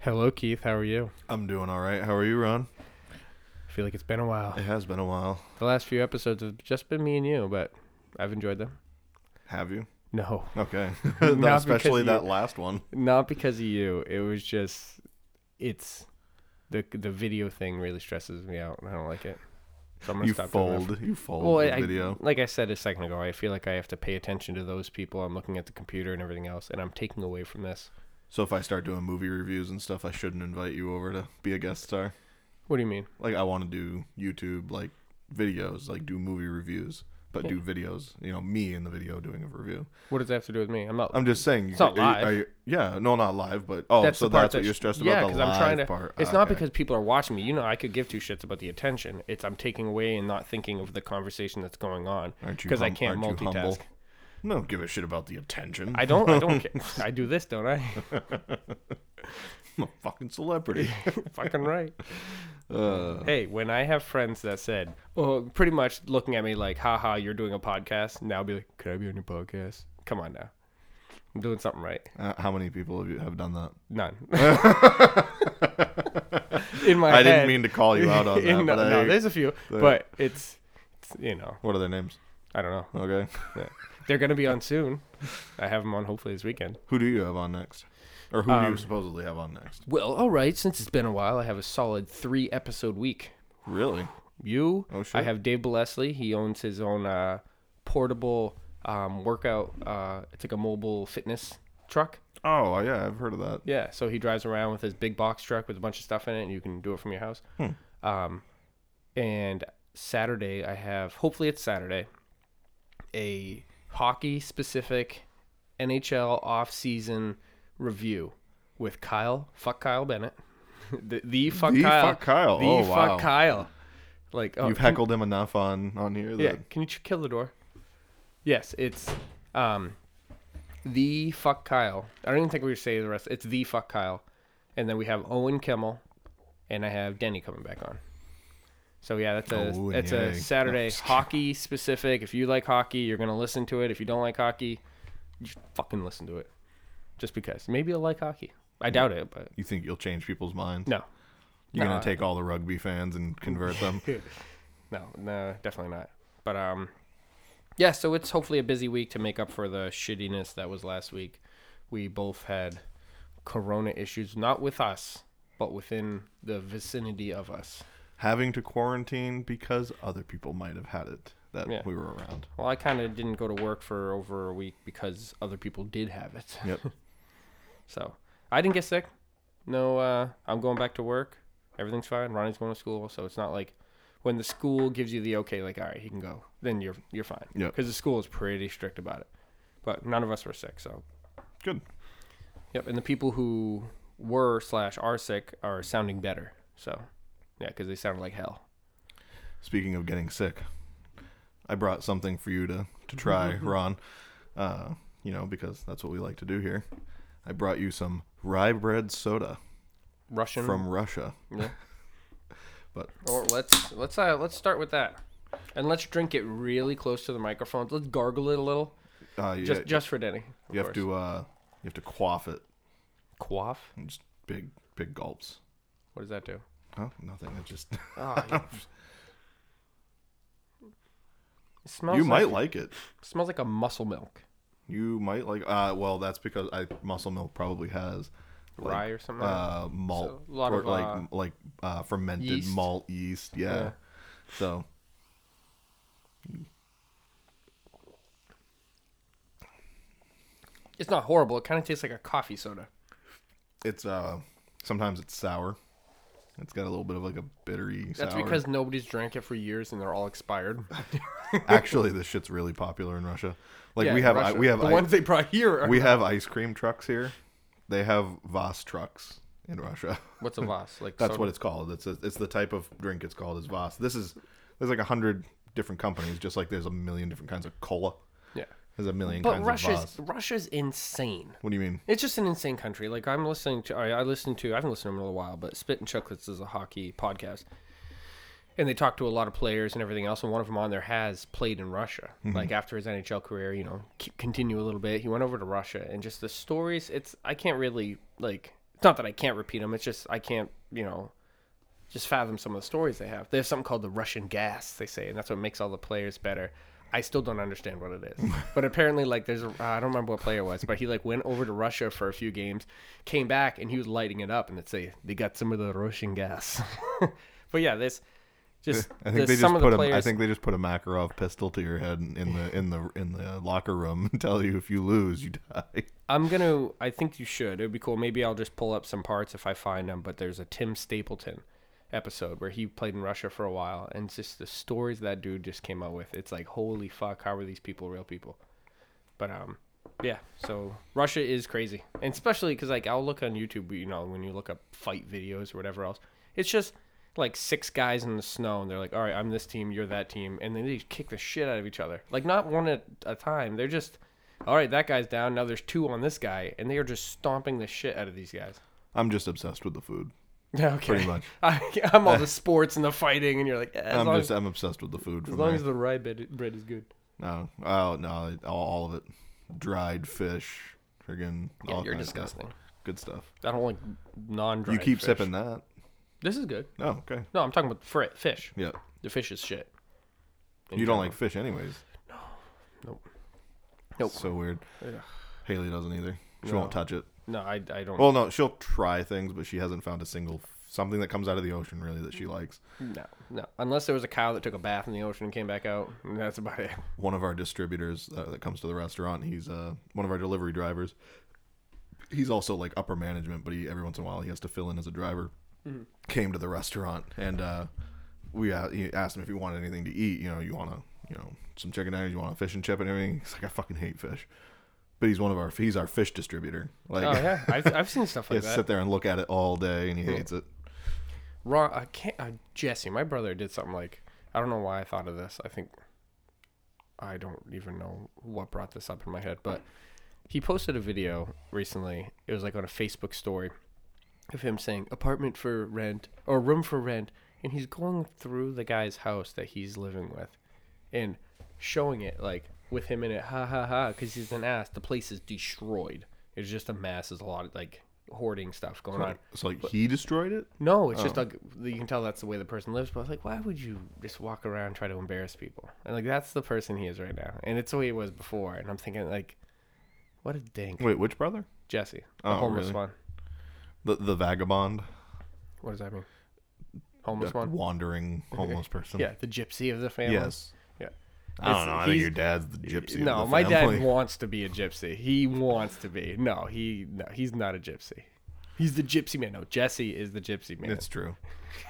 Hello, Keith. How are you? I'm doing all right. How are you, Ron? I feel like it's been a while. It has been a while. The last few episodes have just been me and you, but I've enjoyed them. Have you? No, Okay. Not Especially you- that last one. not because of you. It was just it's the the video thing really stresses me out, and I don't like it. So I'm gonna You fold. You fold Well, the I, video. like I said a second ago, I feel like I have to pay attention to those people. I'm looking at the computer and everything else, and I'm taking away from this. So if I start doing movie reviews and stuff, I shouldn't invite you over to be a guest star. What do you mean? Like I want to do YouTube like videos, like do movie reviews, but Yeah. do videos. You know, me in the video doing a review. What does that have to do with me? I'm not. I'm just saying. It's not you- live. are you- yeah, no, not live, but oh, That's so part that's what that- you're stressed about. yeah, because I'm trying to- part. It's not because people are watching me. You know, I could give two shits about the attention. It's I'm taking away and not thinking of the conversation that's going on Aren't you because I can't you multitask. No, don't give a shit about the attention. I don't. I don't. care. I do this, don't I? I'm a fucking celebrity. Fucking right. Uh, Hey, when I have friends that said, "Oh, pretty much looking at me like, haha, you're doing a podcast," now I'll be like, "Could I be on your podcast?" Come on now, I'm doing something right. uh, how many people have you have done that? None. in my I head, didn't mean to call you out on that, in- but no, I, there's a few, but- it's, it's you know, what are their names? I don't know. Okay. They're gonna be on soon. I have them on hopefully this weekend. Who do you have on next? Or who do Um, you supposedly have on next? Well, all right. Since it's been a while, I have a solid three episode week. Really? You, Oh shit. I have Dave Leslie. He owns his own uh, portable um, workout. Uh, it's like a mobile fitness truck. Oh yeah, I've heard of that. Yeah, so he drives around with his big box truck with a bunch of stuff in it, and you can do it from your house. Hmm. Um, and Saturday, I have hopefully it's Saturday, a hockey specific NHL off season review with Kyle. Fuck Kyle Bennett. the, the fuck The Kyle. fuck Kyle. The Oh, fuck wow. Kyle. Like oh, You've can- heckled him enough on on here. That, yeah, can you kill the door? Yes, it's um the fuck Kyle. I don't even think we say the rest. It's the fuck Kyle, and then we have Owen Kimmel, and I have Denny coming back on. So yeah, that's a Oh, that's yay. a Saturday hockey specific. If you like hockey, you're gonna listen to it. If you don't like hockey, just fucking listen to it, just because. Maybe you'll like hockey. I doubt it, but You think you'll change people's minds? no, You're No, gonna take all the rugby fans and convert them. no, no, definitely not. But um, yeah. So it's hopefully a busy week to make up for the shittiness that was last week. We both had corona issues, not with us, but within the vicinity of us. Having to quarantine because other people might have had it that Yeah. we were around. Well, I kind of didn't go to work for over a week because other people did have it. Yep. So I didn't get sick. No, uh, I'm going back to work. Everything's fine. Ronnie's going to school, so it's not like when the school gives you the okay, like all right, he can go. Then you're you're fine. Yep. Because the school is pretty strict about it. But none of us were sick, so Good. yep. And the people who were slash are sick are sounding better. So yeah, because they sounded like hell. Speaking of getting sick, I brought something for you to, to try, Ron. Uh, you know, because that's what we like to do here. I brought you some rye bread soda Russian from Russia. Yeah. But- or let's let's uh let's start with that, and let's drink it really close to the microphone. Let's gargle it a little, Uh, you, just just for Denny. you have course. to uh, you have to quaff it. quaff. and Just big big gulps. What does that do? Huh? Nothing. I just Oh, yeah. it smells. you might like it. Smells like a muscle milk, You might like. Uh, well, that's because I muscle milk probably has like, rye or something. uh malt So, a lot or of, like uh, like uh fermented yeast. malt yeast. Yeah. Yeah. So it's not horrible. It kind of tastes like a coffee soda. it's uh sometimes it's sour. It's got a little bit of like a bittery That's sour. because nobody's drank it for years and they're all expired. actually this shit's really popular in Russia. Like Yeah, we have Russia. we have the i- ones they brought here. We have ice cream trucks here. They have kvass trucks in Russia. What's a kvass? Like That's soda? what it's called. It's a, it's the type of drink it's called is kvass. This is there's like a hundred different companies, just like there's a million different kinds of cola. Yeah. There's a million But Russia's. Russia's insane. What do you mean? It's just an insane country. Like I'm listening to, I, I listen to, I haven't listened to them in a little while, but Spittin' Chiclets is a hockey podcast, and they talk to a lot of players and everything else. And one of them on there has played in Russia. Mm-hmm. Like after his NHL career, you know, continue a little bit. He went over to Russia, and just the stories. It's I can't really like It's not that I can't repeat them. It's just I can't, you know, just fathom some of the stories they have. They have something called the Russian gas, they say, and that's what makes all the players better. I still don't understand what it is, but apparently, like, there's a, I don't remember what player it was, but he like went over to Russia for a few games, came back, and he was lighting it up, and it say they got some of the Russian gas. but yeah, this just I think the- they just some of put the a. I players. think they just put a Makarov pistol to your head in the in the in the locker room and tell you if you lose, you die. I'm gonna. I think you should. It'd be cool. Maybe I'll just pull up some parts if I find them. But there's a Tim Stapleton episode where he played in Russia for a while, and just the stories that dude just came out with. It's like holy fuck, how are these people real people? But um, yeah. So Russia is crazy, and especially because like I'll look on YouTube. You know, when you look up fight videos or whatever else, it's just like six guys in the snow, and they're like, "All right, I'm this team, you're that team," and then they kick the shit out of each other. Like not one at a time. They're just, "All right, that guy's down. Now there's two on this guy," and they are just stomping the shit out of these guys. I'm just obsessed with the food. Yeah, okay. Pretty much. I, I'm all the sports and the fighting, and you're like, eh, as I'm long, just I'm obsessed with the food. as, long there. as the rye bread, bread is good. no, oh no, all, all of it, dried fish, friggin' Yeah, all you're disgusting. good stuff. I don't like non-dry. You keep fish. sipping that. This is good. Oh, okay. No, I'm talking about fri fish. Yeah. The fish is shit. In You don't like fish, anyways. No. Nope. Nope. So weird. Ugh. Haley doesn't either. She No. won't touch it. No, I, I don't. Well, no, she'll try things, but she hasn't found a single something that comes out of the ocean really that she likes. No, no. Unless there was a cow that took a bath in the ocean and came back out. That's about it. One of our distributors uh, that comes to the restaurant, he's uh, one of our delivery drivers. He's also like upper management, but he every once in a while he has to fill in as a driver. Came to the restaurant and uh, we uh, he asked him if he wanted anything to eat. You know, you want to, you know, some chicken tenders, you want a fish and chip and everything. He's like, I fucking hate fish. But he's one of our he's our fish distributor. Like, Oh yeah, I've, I've seen stuff like that. sit there and look at it all day, and he hates it. Raw. I can't. Uh, Jesse, my brother did something like I don't know why I thought of this. I think I don't even know what brought this up in my head, but he posted a video recently. It was like on a Facebook story of him saying apartment for rent or room for rent, and he's going through the guy's house that he's living with, and showing it like with him in it, ha ha ha, because he's an ass. The place is destroyed. It's just a mess. There's a lot of like hoarding stuff going on. It's like he destroyed it. No, it's just Oh. like you can tell that's the way the person lives. But like, why would you just walk around and try to embarrass people? And like, that's the person he is right now, and it's the way he was before. And I'm thinking like, what a dink, Wait, which brother? Jesse, the Oh, homeless really? one. The the vagabond, What does that mean? Homeless the one. wandering homeless person. Yeah, the gypsy of the family. Yes. I don't know. I think your dad's the gypsy. No, the my dad wants to be a gypsy. He wants to be. No, he no, he's not a gypsy. He's the gypsy man. No, Jesse is the gypsy man. That's true.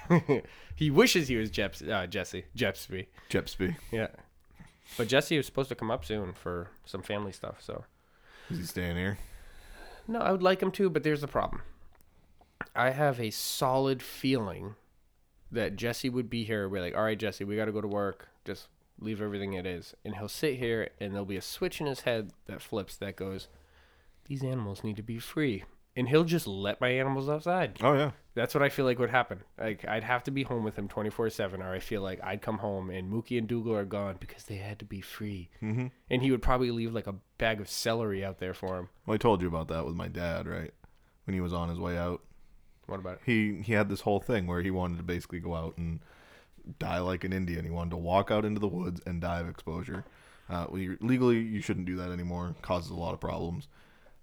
he wishes he was Jeps, uh, Jesse. Jepsby. Gypsy. Yeah. But Jesse was supposed to come up soon for some family stuff, so Is he staying here? no, I would like him to, but there's the problem. I have a solid feeling that Jesse would be here. We're like, all right, Jesse, we got to go to work. Just leave everything it is, and he'll sit here, and there'll be a switch in his head that flips that goes, these animals need to be free, and he'll just let my animals outside. Oh yeah. That's what I feel like would happen. Like I'd have to be home with him twenty four seven, or I feel like I'd come home and Mookie and Dougal are gone because they had to be free, Mm-hmm. and he would probably leave like a bag of celery out there for him. Well, I told you about that with my dad, right? When he was on his way out, What about it? he he had this whole thing where he wanted to basically go out and die like an Indian. He wanted to walk out into the woods and die of exposure. Uh, legally, you shouldn't do that anymore. Causes a lot of problems.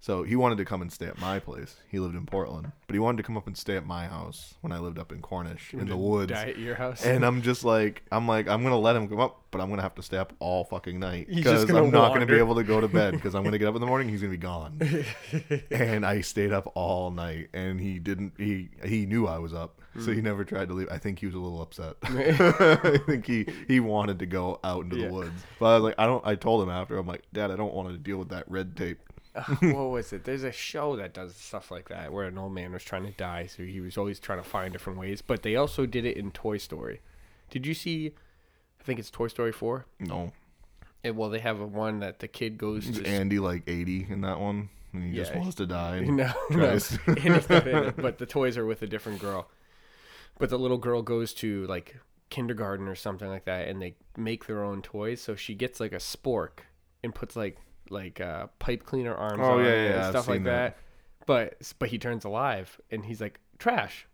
So he wanted to come and stay at my place. He lived in Portland, but he wanted to come up and stay at my house when I lived up in Cornish in the woods. Die at your house. And I'm just like, I'm like, I'm gonna let him come up, but I'm gonna have to stay up all fucking night because I'm not gonna be able to go to bed because I'm gonna get up in the morning. He's gonna be gone. and I stayed up all night, and he didn't. He he knew I was up, so he mm. never tried to leave. I think he was a little upset. I think he he wanted to go out into Yeah. the woods, but I was like, I don't. I told him after, I'm like, Dad, I don't want to deal with that red tape. what was it? There's a show that does stuff like that where an old man was trying to die, so he was always trying to find different ways. But they also did it in Toy Story. Did you see? I think it's Toy Story four. No, And, well, they have a one that the kid goes is to. Andy like 80 in that one, and he just Yeah. wants to die. and No, no. tries- Andy's not in it, but the toys are with a different girl. But the little girl goes to like kindergarten or something like that, and they make their own toys. So she gets like a spork and puts like like uh, pipe cleaner arms Oh, on yeah, it yeah, and I've stuff like that. that. But but he turns alive and he's like trash.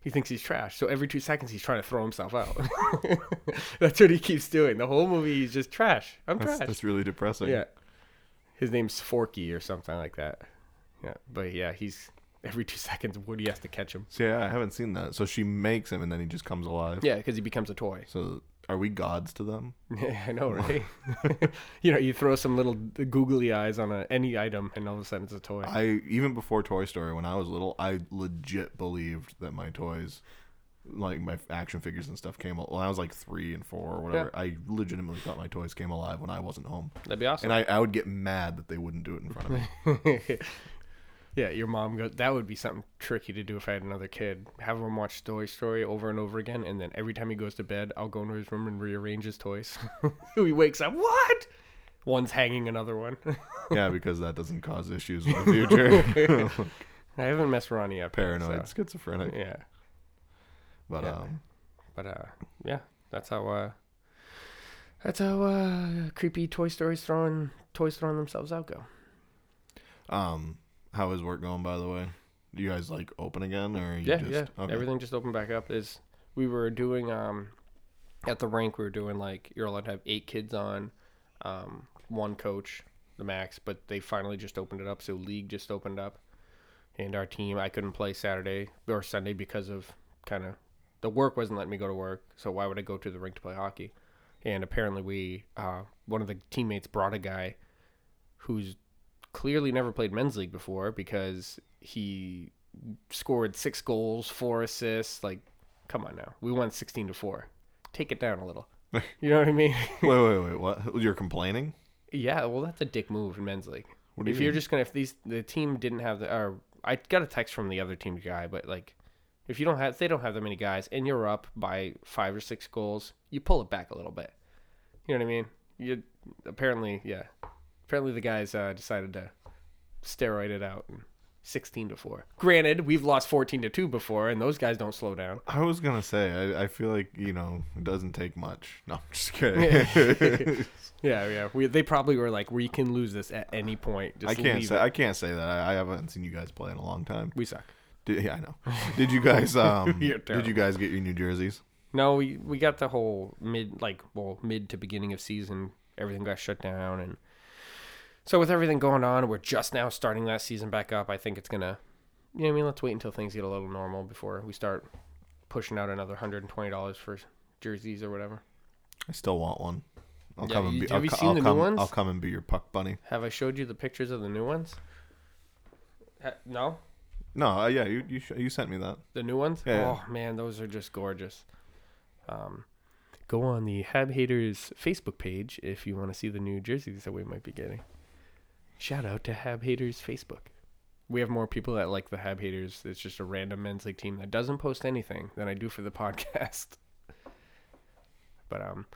He thinks he's trash. So every two seconds he's trying to throw himself out. that's what he keeps doing. The whole movie he's just trash. I'm That's, trash. that's really depressing. Yeah. His name's Forky or something like that. Yeah. But yeah, he's every two seconds Woody has to catch him. So yeah, I haven't seen that. So she makes him, and then he just comes alive. Yeah, because he becomes a toy. So are we gods to them? Yeah, I know, right? you know, you throw some little googly eyes on a, any item, and all of a sudden it's a toy. I even before Toy Story, when I was little, I legit believed that my toys, like my action figures and stuff, came. When I was like three and four or whatever, I legitimately thought my toys came alive when I wasn't home, That'd be awesome. and I, I would get mad that they wouldn't do it in front of me. Yeah, your mom goes. That would be something tricky to do if I had another kid. Have him watch Toy Story over and over again, and then every time he goes to bed, I'll go into his room and rearrange his toys. he wakes up. What? One's hanging another one. yeah, because that doesn't cause issues in the future. I haven't messed Ronnie up. yet, Paranoid, so, schizophrenic. Yeah, But Yeah. um, but uh, yeah, that's how. uh That's how uh creepy Toy Stories throwing toys throwing themselves out go. um, how is work going? By the way, do you guys like open again, or you Yeah, just, yeah. Okay. Everything just opened back up. Is we were doing um at the rank we were doing like you're allowed to have eight kids on, um, one coach, the max, but they finally just opened it up, so league just opened up. And our team I couldn't play Saturday or Sunday because of kind of the work wasn't letting me go to work, so why would I go to the rink to play hockey? And apparently we uh one of the teammates brought a guy who's clearly never played men's league before because he scored six goals, four assists. Like, come on now, we won sixteen to four. Take it down a little. You know what I mean? wait, wait, wait. What? You're complaining? yeah. Well, that's a dick move in men's league. What do you if you're just gonna, if these the team didn't have the, or I got a text from the other team guy, but like, if you don't have, if they don't have that many guys, and you're up by five or six goals, you pull it back a little bit. You know what I mean? You apparently, yeah. Apparently, the guys uh, decided to steroid it out. And, 16 to 4. Granted, we've lost 14 to 2 before and those guys don't slow down. I was gonna say, I, I feel like you know it doesn't take much. No, I'm just kidding. Yeah, yeah. We, they probably were like, we can lose this at any point. Just I can't say it." I can't say that. I, I haven't seen you guys play in a long time. We suck. Did, yeah, I know. Did you guys um did you guys get your new jerseys? No, we we got the whole mid like well mid to beginning of season. Everything got shut down, and so with everything going on, we're just now starting that season back up. I think it's gonna, you know, what I mean, let's wait until things get a little normal before we start pushing out another hundred and twenty dollars for jerseys or whatever. I still want one. I'll Yeah, come and be. have I'll, you seen I'll the new ones? I'll come and be your puck bunny. Have I showed you the pictures of the new ones? Ha- no, No, uh, yeah, you you, sh- you sent me that. the new ones. Yeah, yeah. Oh man, those are just gorgeous. Um, go on the Hab Haters Facebook page if you want to see the new jerseys that we might be getting. Shout out to Hab Haters Facebook. We have more people that like the Hab Haters. It's just a random men's league team that doesn't post anything than I do for the podcast. But um,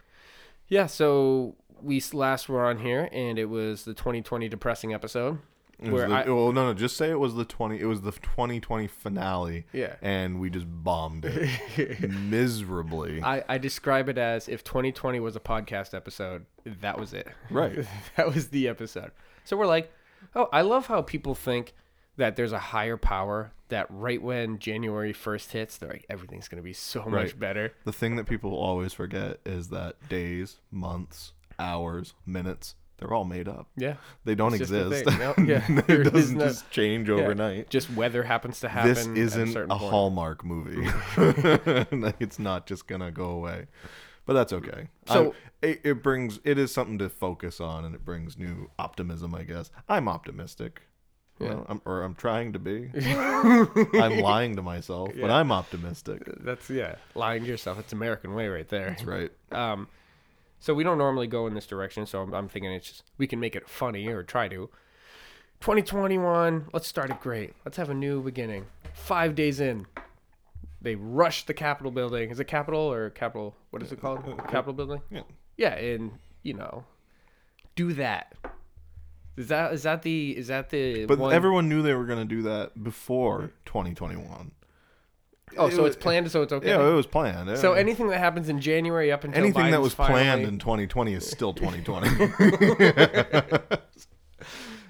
yeah. So we last were on here, and it was the 2020 depressing episode. It Where the, I- well, no, no, just say it was the twenty. It was the 2020 finale, Yeah. and we just bombed it miserably. I, I describe it as if 2020 was a podcast episode, that was it. Right. that was the episode. So we're like, oh, I love how people think that there's a higher power that right when January 1st hits, they're like, everything's going to be so much better. The thing that people always forget is that days, months, hours, minutes, they're all made up. Yeah. They don't It's exist. No, yeah. There doesn't no- just change Yeah. overnight. Just weather happens to happen. This a isn't a point. Hallmark movie. Like, it's not just gonna go away. But that's okay. So- I- it, it brings it is something to focus on, and it brings new optimism. I guess I'm optimistic. Yeah. Well, I'm, or I'm trying to be. I'm lying to myself, but I'm optimistic. That's, yeah, lying to yourself. It's American way right there. That's right. Um, so we don't normally go in this direction. So I'm, I'm thinking it's just we can make it funny or try to. 2021. Let's start it great. Let's have a new beginning. Five days in, they rushed the Capitol building. Is it Capitol or Capitol? What is it called? Capitol building. Yeah. Yeah, and you know, do that. Is that is that the is that the But one- everyone knew they were gonna do that before 2021. oh it so wa- it's planned so it's okay. Yeah, it was planned. so anything that happens in January up until anything that Biden's was planned in 2020 is still 2020.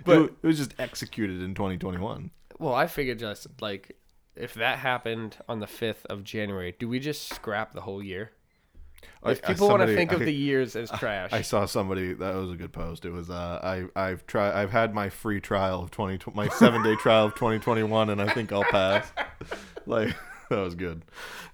But- it was just executed in 2021. Well, I figured just like if that happened on the fifth of January, do we just scrap the whole year? I- If I- people want to think of I- the years as trash, I saw somebody that was a good post. It was uh, I I've tried I've had my free trial of twenty my seven day trial of twenty twenty one, and I think I'll pass. like that was good.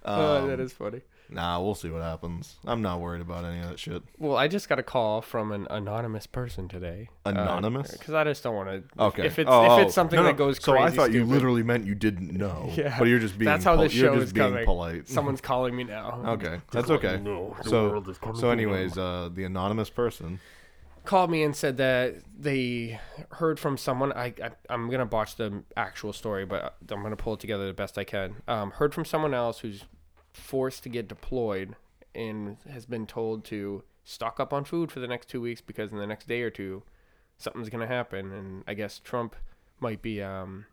oh, that Um, funny. Nah, we'll see what happens. I'm not worried about any of that shit. Well, I just got a call from an anonymous person today. Anonymous? Because I just don't want to. Okay. If it's Oh, if oh. it's something No, no. that goes So crazy, I thought you stupid, literally meant you didn't know. Yeah. But you're just being. That's how pol- this you're show just is being coming. polite. Someone's calling me now. Okay, that's okay. "No, so, world is coming so anyways, uh, the anonymous person. called me and said that they heard from someone. I, I I'm gonna botch the actual story, but I'm gonna pull it together the best I can. Um, heard from someone else who's forced to get deployed and has been told to stock up on food for the next two weeks because in the next day or two, something's gonna happen, and I guess Trump might be um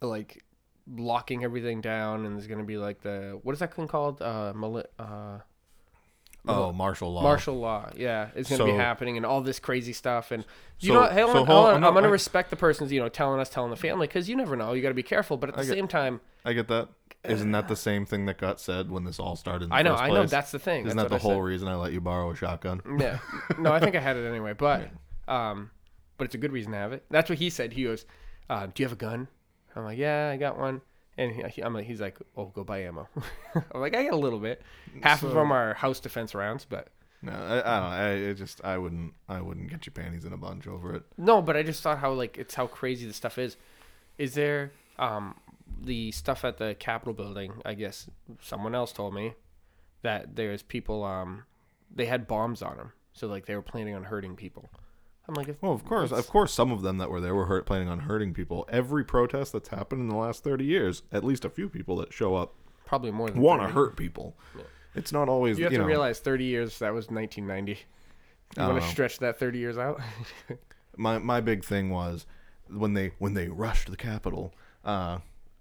like locking everything down, and there's gonna be like the what is that thing called? Uh, mali- uh. Oh, martial law. Martial law, yeah, it's gonna be happening, and all this crazy stuff. And you So- know, what? hey, so hold on, hold hold on, on, no, I'm gonna I- respect the person's, you know, telling us, telling the family, because you never know. You got to be careful, but at the get- same time, I get that. Isn't that the same thing that got said when this all started? In the I know, first I know, place? that's the thing. Isn't That's that the what I whole reason I let you borrow a shotgun? Yeah, no, I think I had it anyway, but um, but it's a good reason to have it. That's what he said. He goes, uh, "Do you have a gun?" I'm like, "Yeah, I got one." And he, I'm like, he's like, "Oh, go buy ammo." I'm like, "I got a little bit. Half of them are house defense rounds, but." No, I, I don't. know. I it just I wouldn't I wouldn't get your panties in a bunch over it. No, but I just thought how like it's how crazy the stuff is. Is there um the stuff at the Capitol building? I guess someone else told me that there's people um they had bombs on them, so like they were planning on hurting people. I'm like, Well, of course, of course, some of them that were there were hurt, planning on hurting people. Every protest that's happened in the last thirty years, at least a few people that show up probably more than want to hurt people. It's not always You have to know, realize 30 years that was 1990. I You want to stretch that 30 years out? my my big thing was when they when they rushed the Capitol. Uh,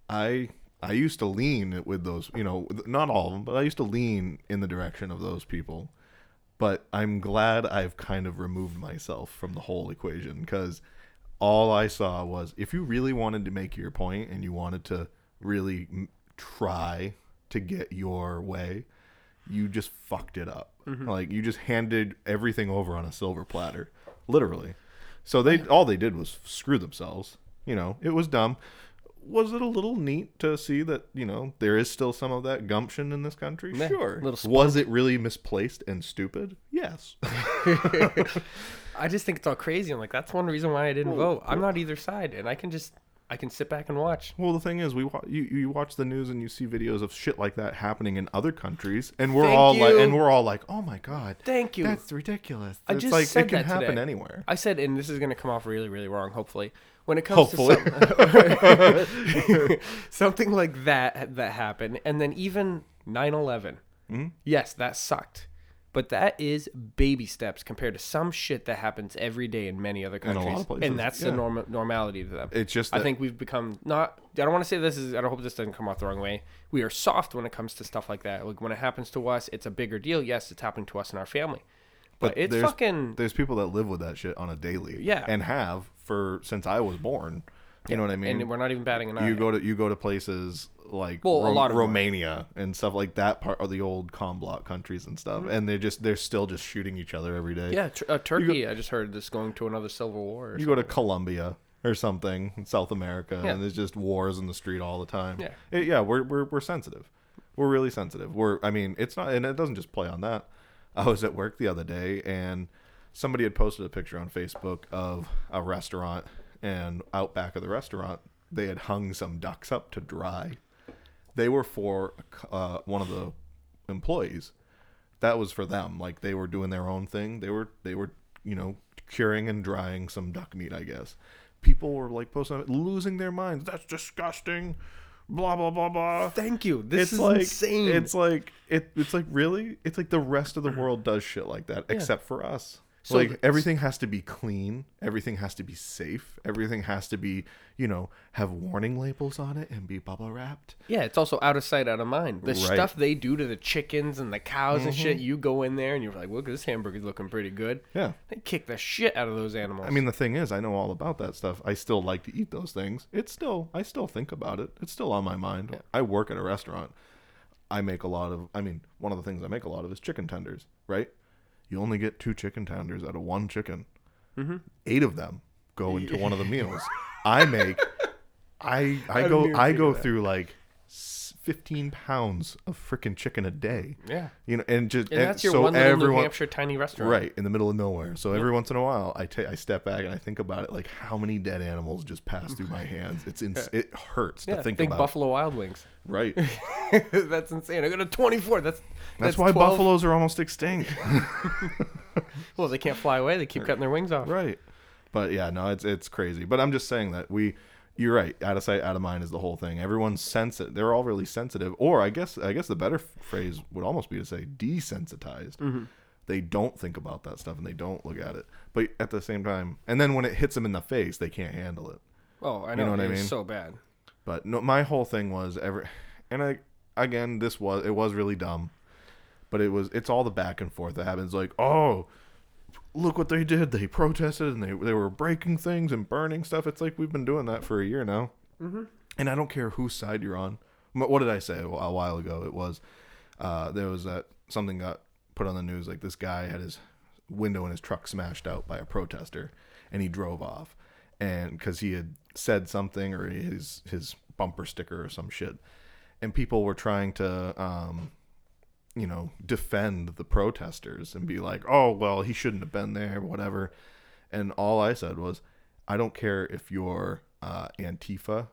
I I used to lean with those, you know, not all of them, but I used to lean in the direction of those people. But I'm glad I've kind of removed myself from the whole equation because all I saw was if you really wanted to make your point and you wanted to really m- try to get your way, you just fucked it up. Mm-hmm. Like you just handed everything over on a silver platter, literally. So they all they did was screw themselves. You know, it was dumb. Was it a little neat to see that you know there is still some of that gumption in this country? Sure. Was it really misplaced and stupid? Yes. I just think it's all crazy. I'm like, that's one reason why I didn't vote. I'm not either side, and I can just I can sit back and watch. Well, the thing is, we wa- you you watch the news and you see videos of shit like that happening in other countries, and we're Thank all like, and we're all like, oh my god, Thank you. that's ridiculous. I it's just like said it can that happen today. anywhere. I said, and this is going to come off really, really wrong. Hopefully, when it comes Hopefully. to some, something like that that happened, and then even 9/11. Mhm. Yes, that sucked, but that is baby steps compared to some shit that happens every day in many other In a lot countries, of places, and that's yeah. the norm- normality to them. It's just I that- think we've become not. I don't want to say this is. I don't hope this doesn't come off the wrong way. We are soft when it comes to stuff like that. Like when it happens to us, it's a bigger deal. Yes, it's happening to us and our family, but, But it's there's- fucking. There's people that live with that shit on a daily, Yeah. and have for since I was born. You know what I mean? and we're not even batting an eye. you go to you go to places like Well, a lot of them. Romania and stuff like that part of the old com block countries and stuff, and they're just they're still just shooting each other every day. Mm-hmm. Yeah, uh, Turkey. I just heard this going to another civil war. or You go to Colombia or something in South America, Yeah. and there's just wars in the street all the time. Yeah. It- yeah, we're, we're we're sensitive. We're really sensitive. We're I mean, it's not, and it doesn't just play on that. I was at work the other day, and somebody had posted a picture on Facebook of a restaurant, and out back of the restaurant, they had hung some ducks up to dry. They were for uh, one of the employees. That was for them. Like they were doing their own thing. They were they were you know curing and drying some duck meat. I guess people were like posting losing their minds. That's disgusting. Blah blah blah blah. Thank you. This it's is like insane. it's like it. It's like really. It's like the rest of the world does shit like that, except for us. So like th- everything has to be clean, everything has to be safe, everything has to be, you know, have warning labels on it and be bubble wrapped. Yeah, it's also out of sight, out of mind. The Right. Mm-hmm. stuff they do to the chickens and the cows and shit, you go in there and you're like, look, this hamburger's looking pretty good. Yeah. They kick the shit out of those animals. I mean, the thing is, I know all about that stuff. I still like to eat those things. It's still, I still think about it. It's still on my mind. I work at a restaurant. I make a lot of, I mean, one of the things I make a lot of is chicken tenders, right? You only get two chicken tenders out of one chicken. Mm-hmm. Eight of them go into one of the meals. I make, I, I go, I go through like 15 pounds of freaking chicken a day. yeah. You know, and just, And that's your so one little New Hampshire tiny restaurant. Right in the middle of nowhere. So every once in a while, I ta- I step back and I think about it, like how many dead animals just pass through my hands. It's ins- it hurts Yeah, to think think about. Buffalo Wild Wings. Right. that's insane. I got a 24. That's That's, why 12 buffaloes are almost extinct. Well, they can't fly away. They keep cutting their wings off. right. But yeah, no, it's it's crazy. But I'm just saying that we. You're right. Out of sight, out of mind is the whole thing. Everyone's sensitive. They're all really sensitive. Or I guess I guess the better phrase would almost be to say desensitized. Mm-hmm. They don't think about that stuff and they don't look at it. But at the same time, and then when it hits them in the face, they can't handle it. Oh, I know. You know what I mean? so bad. But no, my whole thing was ever, and I again this was it was really dumb, but it was it's all the back and forth that happens. Like oh, look what they did! They protested and they they were breaking things and burning stuff. It's like we've been doing that for a year now, mm-hmm. and I don't care whose side you're on. What did I say a while ago? It was uh, there was that something got put on the news like this guy had his window in his truck smashed out by a protester and he drove off and because he had said something or his his bumper sticker or some shit and people were trying to um you know defend the protesters and be like oh well he shouldn't have been there whatever. And all i said was i don't care if you're uh, antifa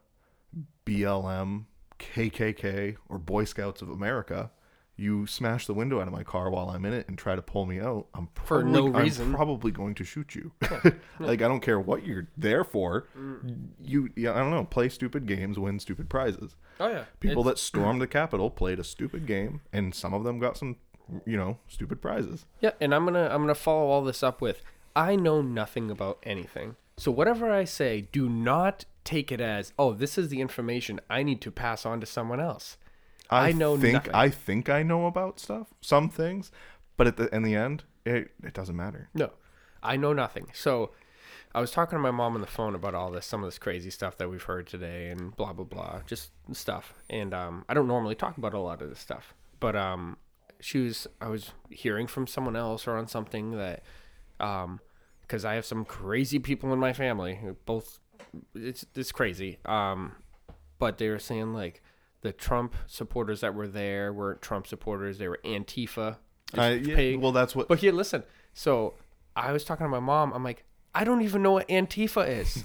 blm kkk or boy scouts of america you smash the window out of my car while I'm in it and try to pull me out, I'm For probably, no I'm probably going to shoot you. like I don't care what you're there for. Mm. You, yeah, I don't know. Play stupid games, win stupid prizes. Oh yeah. People It's- that stormed the Capitol played a stupid game, and some of them got some, you know, stupid prizes. Yeah, and I'm gonna I'm gonna follow all this up with I know nothing about anything. So whatever I say, do not take it as oh this is the information I need to pass on to someone else. I know think nothing. I think I know about stuff, some things, but at the in the end, it it doesn't matter. No, I know nothing. So I was talking to my mom on the phone about all this, some of this crazy stuff that we've heard today, and blah blah blah, just stuff. And um, I don't normally talk about a lot of this stuff, but um, she was, I was hearing from someone else or on something that, um, because I have some crazy people in my family, who both, it's it's crazy. Um, but they were saying like the Trump supporters that were there weren't Trump supporters; they were Antifa. I, yeah, well, that's what. but here, listen. So I was talking to my mom. I'm like, I don't even know what Antifa is.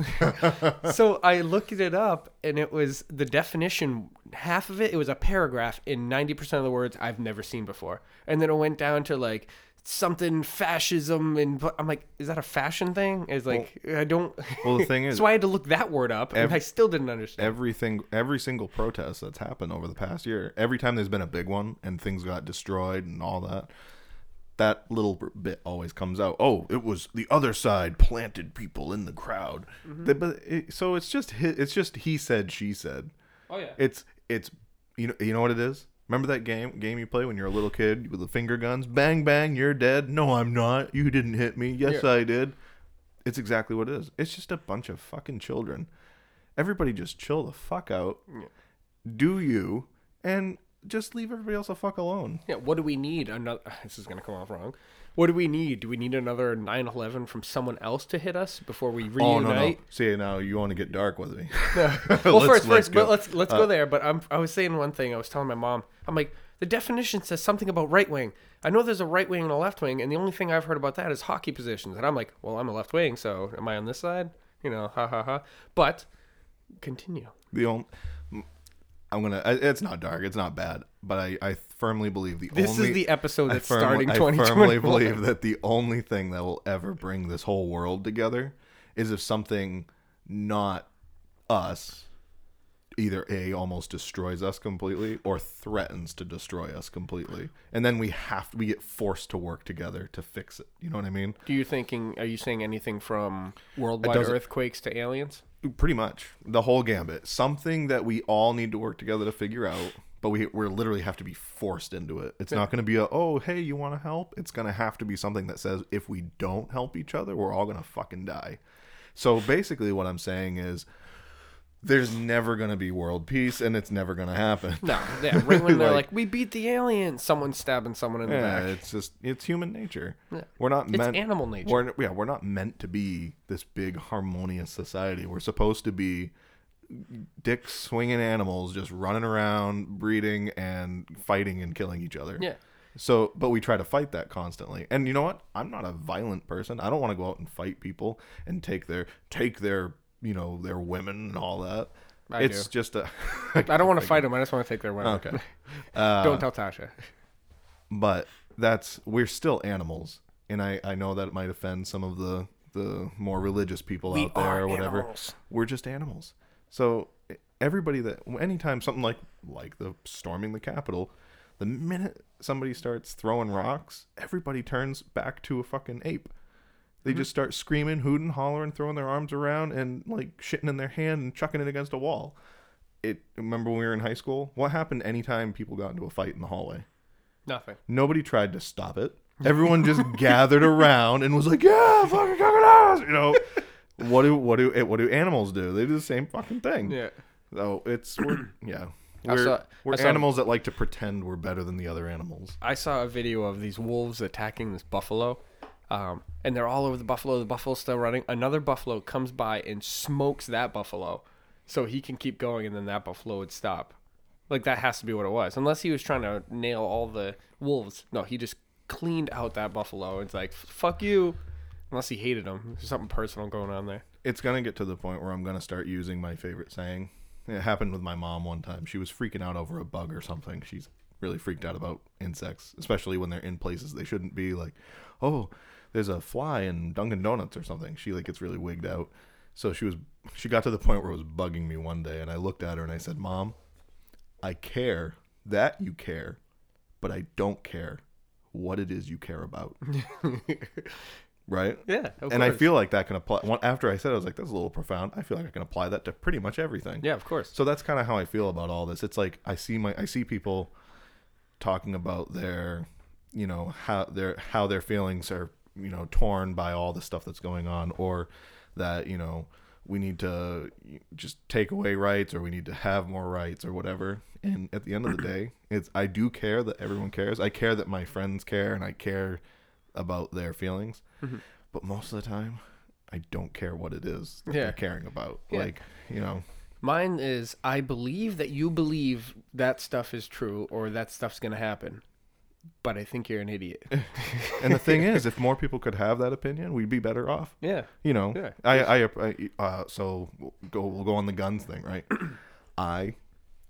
so I looked it up, and it was the definition. Half of it, it was a paragraph in 90% of the words I've never seen before, and then it went down to like something fascism, and I'm like, is that a fashion thing? Is like I don't. well, the thing is, so I had to look that word up, and Ev- I still didn't understand. everything every single protest that's happened over the past year every time there's been a big one and things got destroyed and all that that little bit always comes out oh it was the other side planted people in the crowd mm-hmm. They- but it, so it's just it's just he said she said oh yeah. it's it's you know you know what it is remember that game game you play when you're a little kid with the finger guns bang bang you're dead no i'm not you didn't hit me yes Yeah. i did it's exactly what it is it's just a bunch of fucking children everybody just chill the fuck out do you and just leave everybody else the fuck alone Yeah, what do we need? Another. This is gonna come off wrong. What do we need? Do we need another 9/11 from someone else to hit us before we reunite? oh no no see now you want to get dark with me well, Let's- first, first, go. but let's let's go uh, there. But I'm I was saying one thing. I was telling my mom. I'm like, the definition says something about right wing. I know there's a right wing and a left wing, and the only thing I've heard about that is hockey positions. And I'm like, well, I'm a left wing, so am I on this side? You know, ha ha ha. But continue. the only i'm gonna it's not dark it's not bad but i i firmly believe the This only is the episode that's firmly, starting I firmly believe that the only thing that will ever bring this whole world together is if something not us either a almost destroys us completely or threatens to destroy us completely. And then we have we get forced to work together to fix it. You know what i mean? Do you thinking? Are you saying anything from worldwide earthquakes to aliens? pretty much. The whole gambit. Something that we all need to work together to figure out but we we literally have to be forced into it it's not going to be a oh hey you want to help it's going to have to be something that says if we don't help each other we're all going to fucking die so basically what i'm saying is there's never going to be world peace and it's never going to happen No, yeah. Right when they're Like- like, "We beat the aliens," someone's stabbing someone in the yeah back. it's just it's human nature Yeah. we're not It's meant animal nature. we're, yeah we're not meant to be this big harmonious society we're supposed to be dick swinging animals just running around breeding and fighting and killing each other Yeah. so but we try to fight that constantly and you know what i'm not a violent person i don't want to go out and fight people and take their take their you know their women and all that I it's do. just a I don't want to fight them. I just want to take their women. okay uh, Don't tell Tasha. but that's we're still animals and i i know that might offend some of the the more religious people We out there or whatever animals. we're just animals so everybody that anytime something like like the storming the capitol the minute somebody starts throwing rocks everybody turns back to a fucking ape they mm-hmm. just start screaming hooting hollering throwing their arms around and like shitting in their hand and chucking it against a wall it remember when we were in high school what happened anytime people got into a fight in the hallway Nothing. Nobody tried to stop it. Everyone just gathered around and was like, "Yeah, fucking crocodiles!" You know, what do what do what do animals do? They do the same fucking thing. Yeah. So it's we're yeah we're, saw- we're I saw- animals that like to pretend we're better than the other animals. I saw a video of these wolves attacking this buffalo, um, and they're all over the buffalo. The buffalo's still running. Another buffalo comes by and smokes that buffalo, so he can keep going, and then that buffalo would stop. Like that has to be what it was, unless he was trying to nail all the wolves. No, he just cleaned out that buffalo. It's like fuck you, unless he hated him. There's something personal going on there. It's gonna get to the point where I'm gonna start using my favorite saying. It happened with my mom one time. She was freaking out over a bug or something. She's really freaked out about insects, especially when they're in places they shouldn't be. Like, oh, there's a fly in Dunkin' Donuts or something. She like gets really wigged out. So she was she got to the point where it was bugging me one day, and I looked at her and I said, "Mom, I care that you care, but I don't care what it is you care about." right? Yeah, and I feel like that can apply. After I said, it, I was like, "That's a little profound." I feel like I can apply that to pretty much everything. yeah, of course. So that's kind of how I feel about all this. It's like I see my I see people talking about their, you know, how their how their feelings are, you know, torn by all the stuff that's going on, or that you know we need to just take away rights or we need to have more rights or whatever. And at the end of the day, it's I do care that everyone cares. I care that my friends care and I care about their feelings. But most of the time, I don't care what it is that Yeah. they're caring about. Yeah. Like, you know, Mine is I believe that you believe that stuff is true or that stuff's going to happen. But I think you're an idiot. and the thing is, if more people could have that opinion, we'd be better off. yeah. You know, Yeah. I, I, I, uh, so we'll go, we'll go on the guns thing, right? I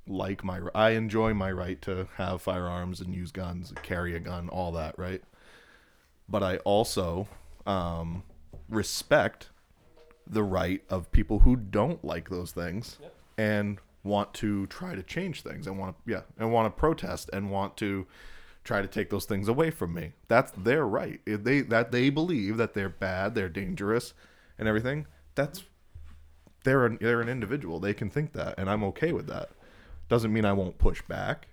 like my, I enjoy my right to have firearms and use guns, carry a gun, all that, right? But I also um, respect the right of people who don't like those things and want to try to change things and want to, yeah, and want to protest and want to try to take those things away from me. That's their right. If they that they believe that they're bad, they're dangerous, and everything. That's they're an, they're an individual. They can think that, and I'm okay with that. Doesn't mean I won't push back,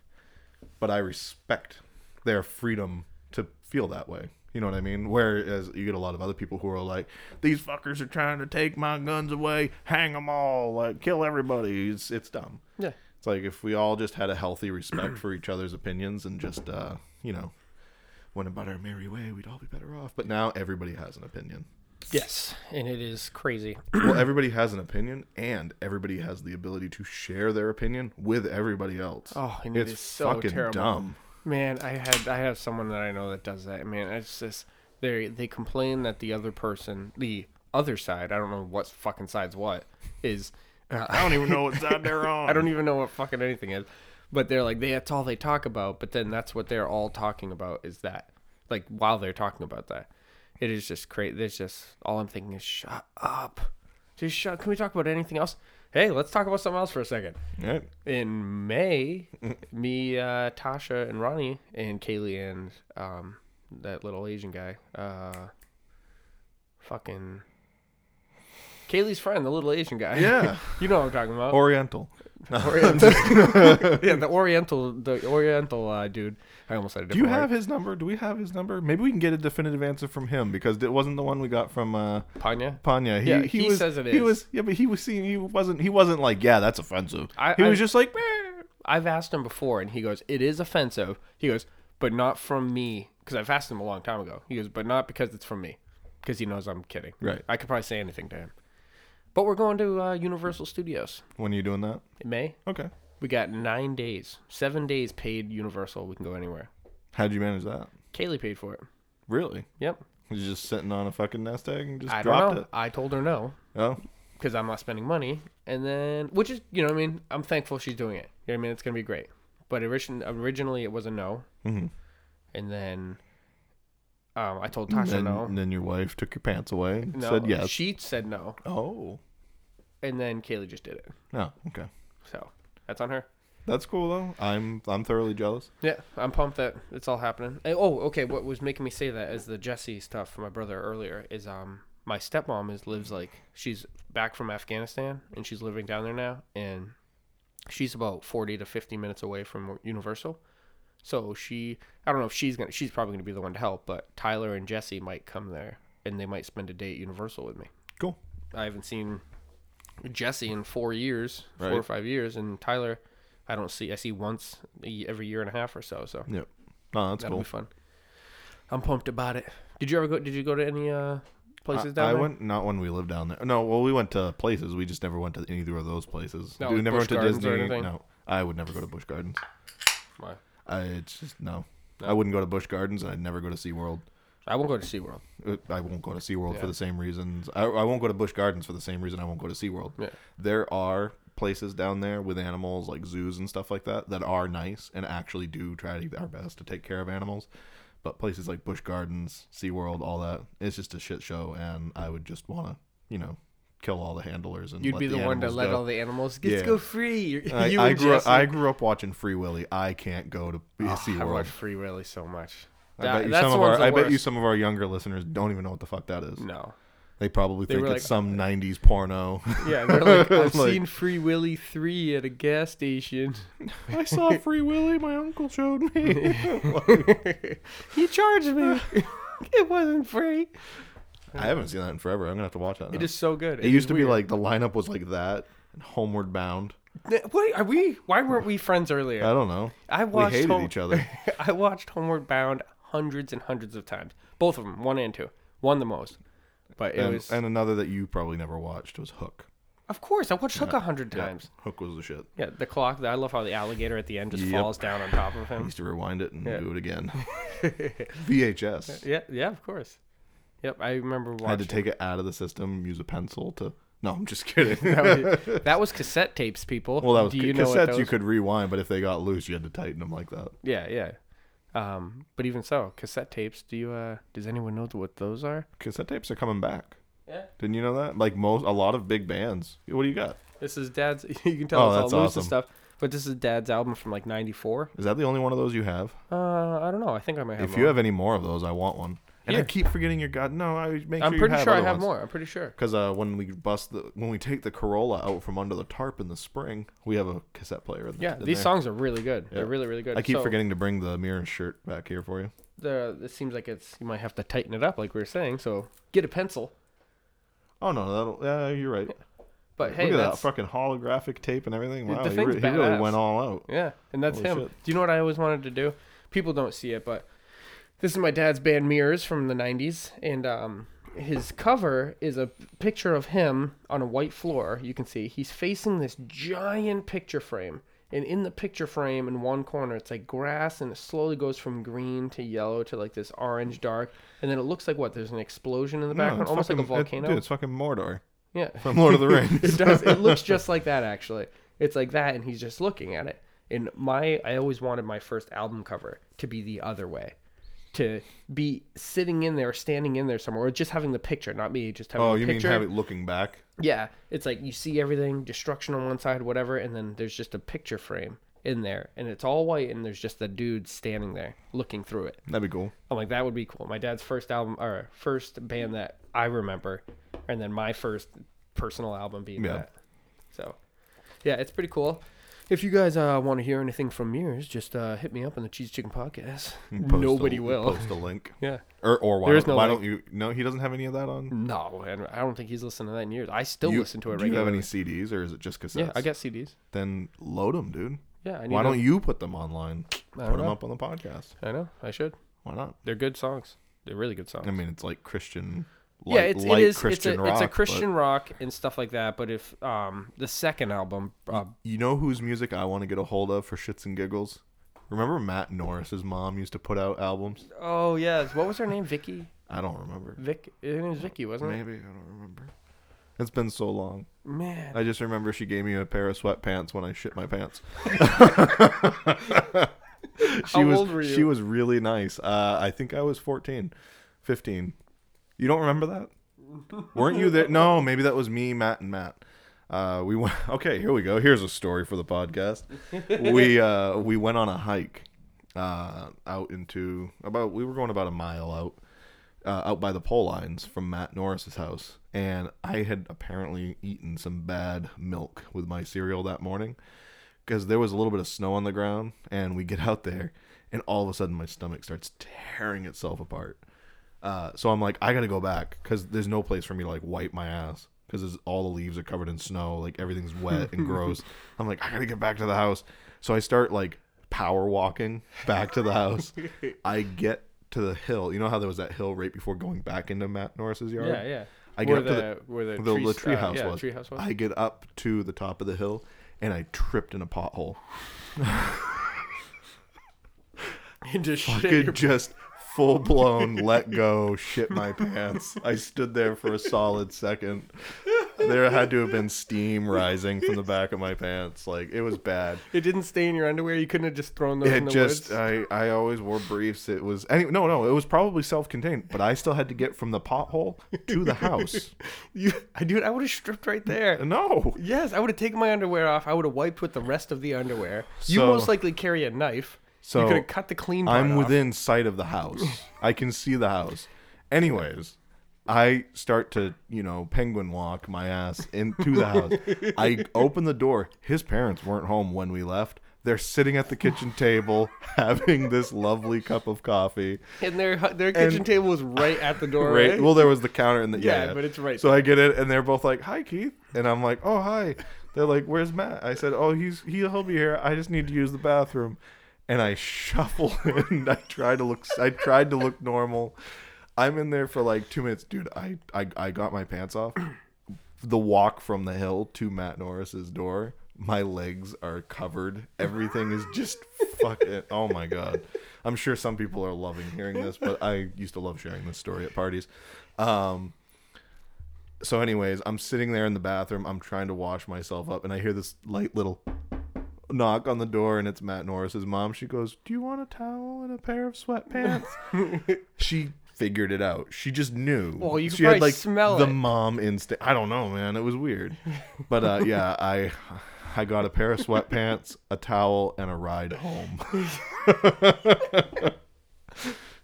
but I respect their freedom to feel that way. You know what I mean? Whereas you get a lot of other people who are like, "These fuckers are trying to take my guns away, hang them all, like kill everybody." It's it's dumb. Yeah. It's like if we all just had a healthy respect for each other's opinions and just, uh, you know, went about our merry way, we'd all be better off. But now everybody has an opinion. Yes. And it is crazy. well, everybody has an opinion, and everybody has the ability to share their opinion with everybody else. Oh, it it's so fucking terrible. dumb. Man, I had I have someone that I know that does that. Man, it's just they they complain that the other person, the other side, I don't know what fucking side's what, is uh, I don't even know what side they're on. I don't even know what fucking anything is. But they're like they that's all they talk about, but then that's what they're all talking about is that. Like while they're talking about that. It is just crazy. There's just all I'm thinking is shut up. Just shut. Can we talk about anything else? Hey, let's talk about something else for a second. Yeah. In May, me, uh, Tasha, and Ronnie, and Kaylee, and um, that little Asian guy, uh, fucking Kaylee's friend, the little Asian guy. Yeah. you know what I'm talking about. Oriental. Oriental. yeah, the Oriental, the Oriental uh, dude. I almost said Do you have his number? Do we have his number? Maybe we can get a definitive answer from him because it wasn't the one we got from uh, Panya? Panya. He, Yeah, he, he was, says it is. He was yeah, but he was seeing he wasn't he wasn't like yeah that's offensive. I- he was just like "Meh." I've asked him before, and he goes, "It is offensive." He goes, "But not from me," because I've asked him a long time ago. He goes, "But not because it's from me," because he knows I'm kidding. Right. I could probably say anything to him. But we're going to uh, Universal Studios when are you doing that? in May. Okay. We got nine days, seven days paid Universal. We can go anywhere. How'd you manage that? Kaylee paid for it. Really? Yep. Was you just sitting on a fucking nest egg and just I don't dropped know. it? I told her no Oh, because I'm not spending money, and then which is you know what I mean. I'm thankful she's doing it. You know what I mean? It's gonna be great. But origin- originally it was a no, Mhm. and then um, I told Tasha and, no. and then your wife took your pants away and No, said yes. She said no, oh. and then Kaylee just did it. Oh, okay. So that's on her. That's cool though. I'm I'm thoroughly jealous. Yeah, I'm pumped that it's all happening. And- oh, okay. What was making me say that is the Jesse stuff from my brother earlier. Is um my stepmom is lives like she's back from Afghanistan and she's living down there now, and she's about forty to fifty minutes away from Universal. So she, I don't know if she's gonna, she's probably gonna be the one to help, but Tyler and Jesse might come there and they might spend a day at Universal with me. Cool. I haven't seen Jesse in four years, four or five years, and Tyler, I don't see. I see once every year and a half or so. So Yep. No, that's that'll cool. be fun. I'm pumped about it. Did you ever go? Did you go to any uh places I, down I there? I went not when we lived down there. No, well we went to places. We just never went to either of those places. No, we never Busch went to Gardens or Disney. No, I would never go to Busch Gardens. Why? I it's just no. No? I wouldn't go to Busch Gardens. and I'd never go to SeaWorld. I won't go to SeaWorld. Uh, I won't go to SeaWorld Yeah. for the same reasons. I, I won't go to Busch Gardens for the same reason I won't go to SeaWorld. Yeah. There are places down there with animals like zoos and stuff like that that are nice and actually do try to our best to take care of animals. But places like Busch Gardens, SeaWorld, all that, it's just a shit show and I would just want to, you know, kill all the handlers and You'd be the, one to let go. all the animals get Yeah. go free. I, I grew up, I grew up watching Free Willy. I can't go to Oh, I SeaWorld. watch Free Willy so much. I bet you some of our I bet you some of our younger listeners don't even know what the fuck that is. No. They probably They think it's like- some uh, '90s porno. Yeah, they're like, I've Like- seen Free Willy three at a gas station. I saw Free Willy. My uncle showed me. he charged me. it wasn't free. I haven't seen that in forever. I'm gonna have to watch that. It now. is so good. It used to be like the lineup was like that Homeward Bound. What are we? Why weren't we friends earlier? I don't know. I We watched hated Home- each other. I watched Homeward Bound hundreds and hundreds of times. Both of them, one and two. One the most. But it And, was, and another that you probably never watched was Hook. of course, I watched Hook a hundred Yeah, times. Hook was the shit. Yeah, the clock. I love how the alligator at the end just Yep. falls down on top of I him. used to rewind it and Yeah. do it again. VHS. Yeah, yeah, of course. Yep, I remember watching. I had to take it out of the system, use a pencil to. No, I'm just kidding. that, was, that was cassette tapes, people. well, that was Do you know what cassettes. You those- could rewind, but if they got loose, you had to tighten them like that. Yeah, yeah. Um, but even so, cassette tapes. Do you? Uh, does anyone know what those are? Cassette tapes are coming back. Yeah. Didn't you know that? Like most, a lot of big bands. What do you got? This is Dad's. You can tell Oh, it's all loose awesome. and stuff. But this is Dad's album from like '94. Is that the only one of those you have? Uh, I don't know. I think I might have. if you have any more of those, I want one. And I keep forgetting your god. No, I make I'm sure pretty you have sure I other have ones. more. I'm pretty sure. Because uh, when we bust the when we take the Corolla out from under the tarp in the spring, we have a cassette player. in- Yeah, in these there. songs are really good. They're Yeah. really, really good. I keep So, forgetting to bring the mirror shirt back here for you. The it seems like it's you might have to tighten it up, like we were saying. So get a pencil. Oh no, that'll, yeah, you're right. But hey, Look at that that's fucking holographic tape and everything. The Wow, he, thing's re- he really badass. went all out. yeah, and that's Holy him. shit. Do you know what I always wanted to do? People don't see it, but this is my dad's band Mirrors from the '90s, and um, his cover is a picture of him on a white floor. You can see he's facing this giant picture frame, and in the picture frame, in one corner, it's like grass, and it slowly goes from green to yellow to like this orange dark, and then it looks like what? There's an explosion in the background, it's almost like a fucking- it- volcano. dude, it's fucking Mordor yeah, from Lord of the Rings. it does. It looks just like that actually. It's like that, and he's just looking at it. And my, I always wanted my first album cover to be the other way, to be sitting in there, standing in there somewhere, or just having the picture, not me, just having Oh, you mean picture. have it looking back? Yeah, it's like you see everything, destruction on one side, whatever, and then there's just a picture frame in there, and it's all white, and there's just the dude standing there looking through it. That'd be cool. I'm like, that would be cool. My dad's first album, or first band that I remember, and then my first personal album being Yeah. that. So, yeah, it's pretty cool. If you guys uh, want to hear anything from yours, just uh, hit me up on the Cheese Chicken Podcast. Post a- Nobody will. post a link. Yeah. Or or why, There is don't, no why link. don't you? No, he doesn't have any of that on. No, and I don't think he's listened to that in years. I still you, listen to it Do you have regularly. any CDs or is it just cassettes? yeah, I get CDs. Then load them, dude. Yeah, I need Why to- don't you put them online? Put don't them know. up on the podcast. I know. I should. Why not? They're good songs. They're really good songs. I mean, it's like Christian. Yeah, it's light it is Christian it's a rock. it's a but Christian rock and stuff like that. But if um the second album, uh, You know whose music I want to get a hold of for shits and giggles? Remember Matt Norris's mom used to put out albums? oh yes, what was her name? Vicky. I don't remember. Vic. Her name was Vicky, wasn't it? Maybe I don't remember. It's been so long. Man, I just remember she gave me a pair of sweatpants when I shit my pants. she How was old were you? she was really nice. Uh, I think I was 14, 15. You don't remember that? Weren't you there? No, maybe that was me, Matt, and Matt. Uh, we went. Okay, here we go. Here's a story for the podcast. we uh, we went on a hike uh, out into about. We were going about a mile out uh, out by the pole lines from Matt Norris's house, and I had apparently eaten some bad milk with my cereal that morning because there was a little bit of snow on the ground, and we get out there, and all of a sudden my stomach starts tearing itself apart. Uh, so I'm like, I gotta go back because there's no place for me to like wipe my ass because all the leaves are covered in snow, like everything's wet and gross. I'm like, I gotta get back to the house. So I start like power walking back to the house. I get to the hill. You know how there was that hill right before going back into Matt Norris's yard? yeah, yeah. I get where up to the, where the, the, tree, the tree uh, house yeah, was. Tree house was. I get up to the top of the hill and I tripped in a pothole. And just shit Fucking just full blown let go, shit my pants. I stood there for a solid second. There had to have been steam rising from the back of my pants. Like it was bad. it didn't stay in your underwear. You couldn't have just thrown those in It the just woods. I I always wore briefs. It was any no no it was probably self contained, but I still had to get from the pothole to the house. You, I dude, I would have stripped right there. No, Yes, I would have taken my underwear off. I would have wiped with the rest of the underwear. you So- most likely carry a knife. So, you could have cut the clean I'm off. within sight of the house. I can see the house. Anyways, I start to, you know, penguin walk my ass into the house. I open the door. His parents weren't home when we left. They're sitting at the kitchen table having this lovely cup of coffee. And their their kitchen table was right at the door. Right. Right. Well, there was the counter and the yeah, Yeah, yeah. but it's right So I get it, and they're both like, "Hi, Keith," and I'm like, "Oh, hi." They're like, "Where's Matt?" I said, "Oh, he's he'll be here. I just need to use the bathroom." And I shuffle in. I try to look. I tried to look normal. I'm in there for like two minutes, dude. I I, I got my pants off. The walk from the hill to Matt Norris's door. My legs are covered. Everything is just fucking. Oh my god. I'm sure some people are loving hearing this, but I used to love sharing this story at parties. Um, so, anyways, I'm sitting there in the bathroom. I'm trying to wash myself up, and I hear this light little knock on the door, and it's Matt Norris's mom. She goes, "Do you want a towel and a pair of sweatpants?" she figured it out. She just knew. Well, you could she had probably like smell the it. mom instinct. I don't know, man. It was weird, but uh, yeah, I I got a pair of sweatpants, a towel, and a ride home.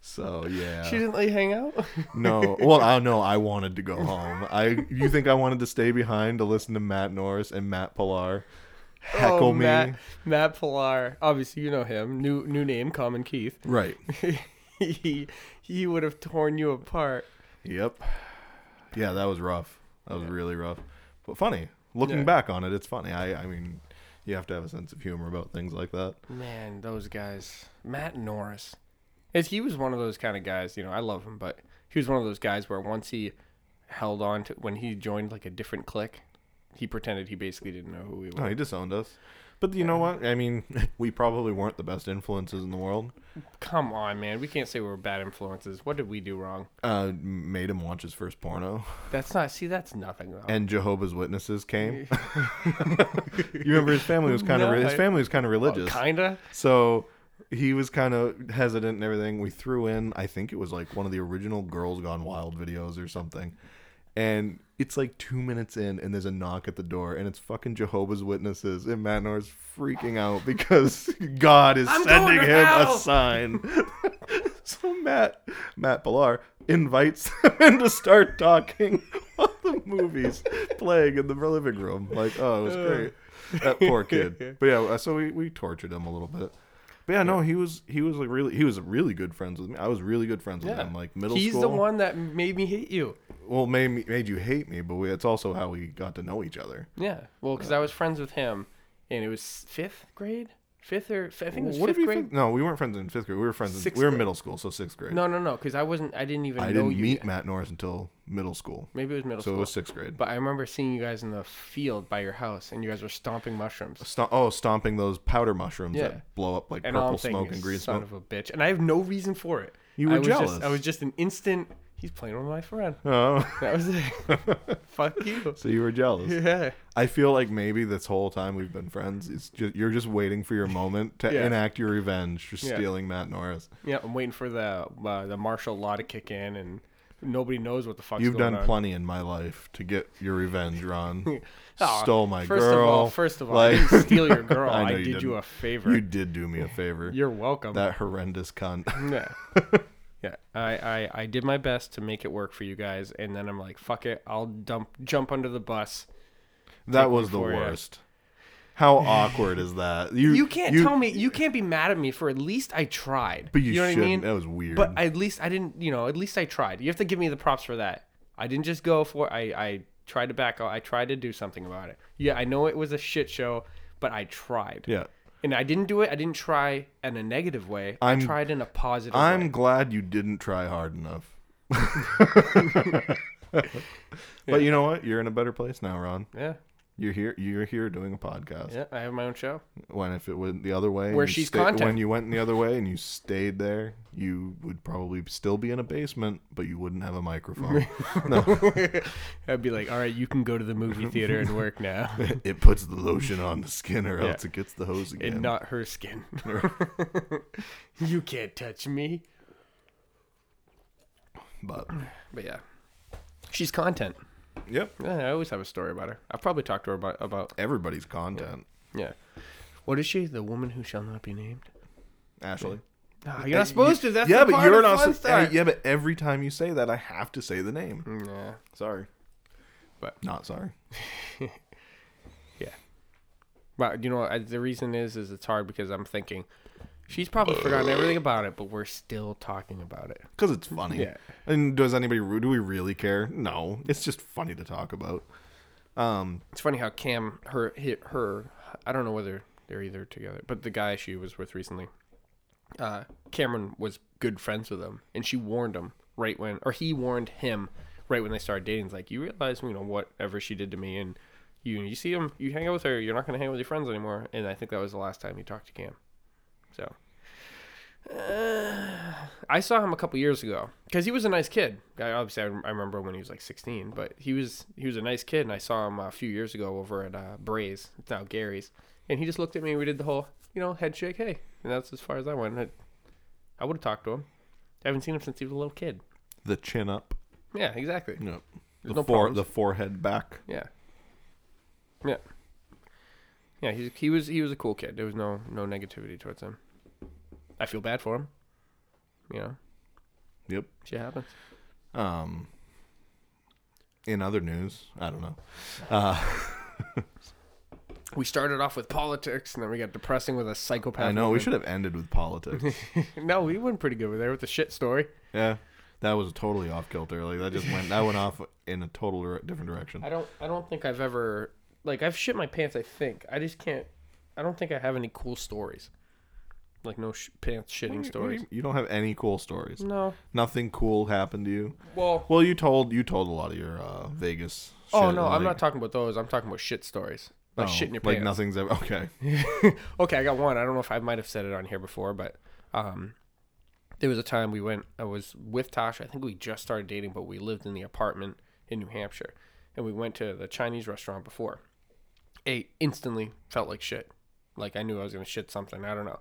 so yeah. She didn't let you hang out. No, well, I know I wanted to go home. I, you think I wanted to stay behind to listen to Matt Norris and Matt Pilar Oh, heckle oh, me? Matt, Matt Pilar. Obviously, you know him. New new name, Common Keith. Right. he he would have torn you apart. Yep. Yeah, that was rough. That was really rough, but funny. Looking Yeah. back on it, it's funny. I, I mean, you have to have a sense of humor about things like that. Man, those guys. Matt Norris. Is he was one of those kind of guys, you know, I love him, but he was one of those guys where once he held on to when he joined like a different clique, he pretended he basically didn't know who we No, were. he disowned us. But you know what? I mean, we probably weren't the best influences in the world. Come on, man. We can't say we were bad influences. What did we do wrong? Uh, made him watch his first porno, That's not see, that's nothing though. and Jehovah's Witnesses came. you remember his family was kind of No, his I- family was kind of religious. Kinda. So he was kind of hesitant and everything. We threw in, I think it was like one of the original Girls Gone Wild videos or something. And it's like two minutes in, and there's a knock at the door, and it's fucking Jehovah's Witnesses, and Matt Norris freaking out because God is I'm sending him a sign. so Matt Matt Pillar invites them to start talking while the movie's playing in the living room. Like, oh, it was uh. great. That poor kid. But yeah, uh, so we, we tortured him a little bit. But yeah, no, he was he was like really he was really good friends with me. I was really good friends with Yeah. him. Like middle He's school. He's the one that made me hate you. Well, made me, made you hate me, but we, it's also how we got to know each other. Yeah. Well, because I was friends with him, and it was fifth grade, fifth or I think it was what fifth we grade. think? No, we weren't friends in fifth grade. We were friends. In, Sixth we were grade. middle school, so sixth grade. No, no, no, because I wasn't. I didn't even. I know didn't you. meet yet. Matt Norris until middle school, Maybe it was middle school. so it school. was sixth grade. But I remember seeing you guys in the field by your house, and you guys were stomping mushrooms. Sto- oh, stomping those powder mushrooms Yeah. that blow up like And all purple smoke is, and green son smoke. of a bitch. And I have no reason for it. You were I was jealous. Just, I was just an instant. He's playing with my friend. Oh, That was it. Fuck you. so you were jealous. Yeah. I feel like maybe this whole time we've been friends, it's just you're just waiting for your moment to Yeah. enact your revenge for Yeah. stealing Matt Norris. Yeah. I'm waiting for the uh, the martial law to kick in, and nobody knows what the fuck's You've going done on. plenty in my life to get your revenge, Ron. Aw, Stole my first girl. Of all, first of all, Like- I didn't steal your girl. I I, know you did you didn't. a favor. you did do me a favor. You're welcome. that horrendous cunt. Yeah. Yeah. I, I, I did my best to make it work for you guys, and then I'm like, fuck it. I'll dump jump under the bus. that was the worst. How awkward is that? You You can't tell me. You can't be mad at me for at least I tried. But you, know what shouldn't. I mean? That was weird. But at least I didn't. You know, at least I tried. You have to give me the props for that. I didn't just go for. I I tried to back out. I tried to do something about it. Yeah, I know it was a shit show, but I tried. yeah. And I didn't do it. I didn't try in a negative way. i I'm- tried in a positive way. I'm way. glad you didn't try hard enough. But you know what? You're in a better place now, Ron. Yeah. You're here. You're here doing a podcast. Yeah. I have my own show. When if it went the other way, Where she's sta- content. When you went the other way and you stayed there, you would probably still be in a basement, but you wouldn't have a microphone. I'd be like, all right, you can go to the movie theater and work now. it puts the lotion on the skin, or Yeah. else it gets the hose again. and not her skin. you can't touch me. but But yeah, she's content. Yep, Yeah, I always have a story about her. I've probably talked to her about about everybody's content. yeah. What is she? The woman who shall not be named. Ashley. No, you're not supposed to. That's yeah, the but part you're of not. fun su- yeah, but every time you say that, I have to say the name. Mm, yeah. Sorry, But- not sorry. Yeah. But you know, I- the reason is, is it's hard because I'm thinking she's probably forgotten everything about it, but we're still talking about it. Because it's funny. Yeah. And does anybody do we really care? No. It's just funny to talk about. Um. It's funny how Cam, her, hit her, I don't know whether they're either together, but the guy she was with recently, uh, Cameron was good friends with him, and she warned him right when, or he warned him right when they started dating. It's like you realize, you know, whatever she did to me, and you you see him, you hang out with her, you're not gonna hang out with your friends anymore. And I think that was the last time he talked to Cam. So. Uh, I saw him a couple years ago because he was a nice kid. I, obviously, I, I remember when he was like 16, but he was he was a nice kid, and I saw him a few years ago over at uh, Braze. It's now Gary's, and he just looked at me. and We did the whole, you know, head shake, hey, and that's as far as I went. I, I would have talked to him. I haven't seen him since he was a little kid. The chin up. Yeah, exactly. Yep. There's The no fore, problems. the forehead back. Yeah. Yeah. Yeah, he he was he was a cool kid. There was no no negativity towards him. I feel bad for him. You know, Yep. shit happens. Um. In other news, I don't know. Uh, We started off with politics, and then we got depressing with a psychopath. I know we should have ended with politics. no, we went pretty good with there with the shit story. yeah, that was totally off kilter. Like that just went. That went off in a total different direction. I don't I don't think I've ever like I've shit my pants. I think I just can't. I don't think I have any cool stories. Like no sh- pants shitting stories. You don't have any cool stories. No. Nothing cool happened to you. Well. Well, you told you told a lot of your uh, Vegas. Oh shit, no, I'm like- not talking about those. I'm talking about shit stories. Like oh, shit in your pants. Like nothing's ever okay. okay, I got one. I don't know if I might have said it on here before, but um, there was a time we went. I was with Tasha. I think we just started dating, but we lived in the apartment in New Hampshire, and we went to the Chinese restaurant before. Ate instantly, felt like shit. Like I knew I was gonna shit something. I don't know.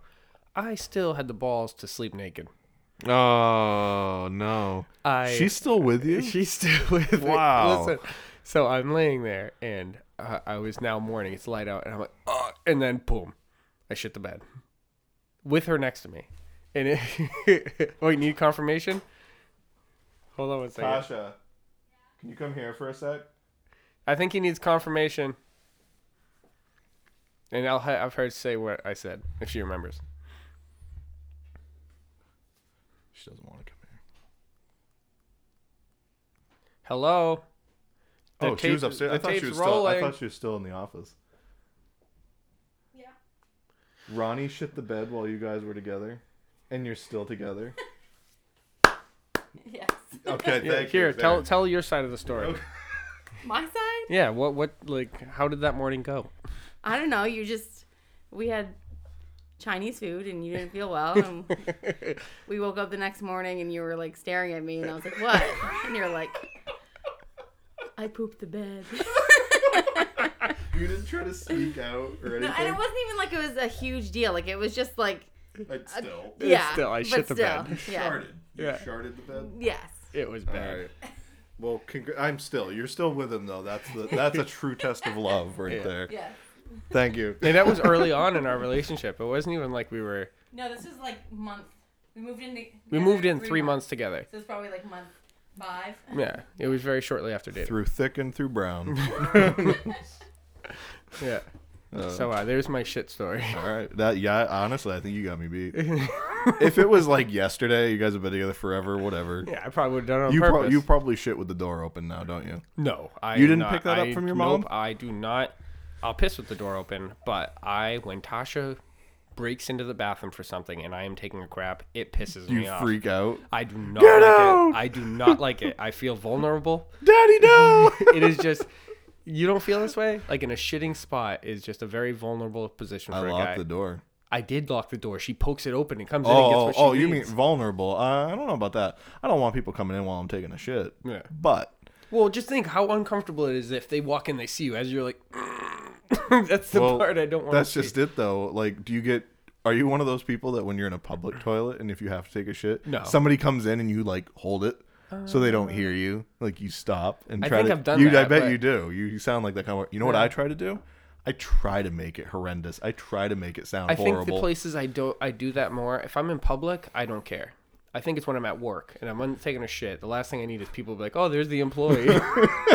I still had the balls to sleep naked. Oh no. I She's still with you? she's still with me. Wow. Listen, so I'm laying there, and uh, I was now morning. It's light out, and I'm like, oh, and then boom, I shit the bed with her next to me. And it, wait, need confirmation? Hold on one second. Tasha, can you come here for a sec? I think he needs confirmation. And I'll ha- have her say what I said if she remembers. She doesn't want to come here. Hello. The oh, she was tape- upstairs. the I thought she tape's was still. I rolling. thought she was still in the office. Yeah. Ronnie shit the bed while you guys were together, and you're still together. Yes. Okay, Yeah, here, tell tell your side of the story. Okay. My side? Yeah, what what like how did that morning go? I don't know. You just we had Chinese food and you didn't feel well. And we woke up the next morning and you were like staring at me and I was like, "What?" And you're like, "I pooped the bed." You didn't try to sneak out or No, and it wasn't even like it was a huge deal. Like it was just like, I'd still. yeah. still, I shit the still, bed. Yeah. Sharded. You Yeah. sharded the bed. Yes. It was bad. right. Well, congr- I'm still. You're still with him though. That's the that's a true test of love right Yeah. there. Yes. Thank you. And that was early on in our relationship. It wasn't even like we were No, this was like month. We moved in. we moved in three months together. So it's probably like month five. Yeah. It was very shortly after dating. Through thick and through brown. Yeah. Uh, So uh, there's my shit story. all right. That yeah. Honestly, I think you got me beat. if it was like yesterday, you guys have been together forever, whatever. Yeah, I probably would have done it on You pro- purpose. you probably shit with the door open now, don't you? no, I You didn't not- pick that up from your nope, mom? I do not. I'll piss with the door open, but I when Tasha breaks into the bathroom for something and I am taking a crap, it pisses You me off. You freak out. I do not Get like out! it. I do not like it. I feel vulnerable. Daddy, no. it is just you don't feel this way like in a shitting spot is just a very vulnerable position I for a guy locked the door. i did lock the door she pokes it open and comes in and gets Oh, what she oh, you mean vulnerable? Uh, I don't know about that. I don't want people coming in while I'm taking a shit. Yeah. But well just think how uncomfortable it is if they walk in they see you as you're like that's the well, part i don't want that's just it, though. Like, do you get? Are you one of those people that when you're in a public toilet and if you have to take a shit, No. somebody comes in and you like hold it so they don't uh. hear you, like you stop and I try think to. I've done you, I bet but- you do. You, you sound like that kind of. You know what I try to do? I try to make it horrendous. I try to make it sound i think the places i don't, i do that more if i'm in public i don't care I think it's when I'm at work and I'm taking a shit. The last thing I need is people be like, "Oh, there's the employee.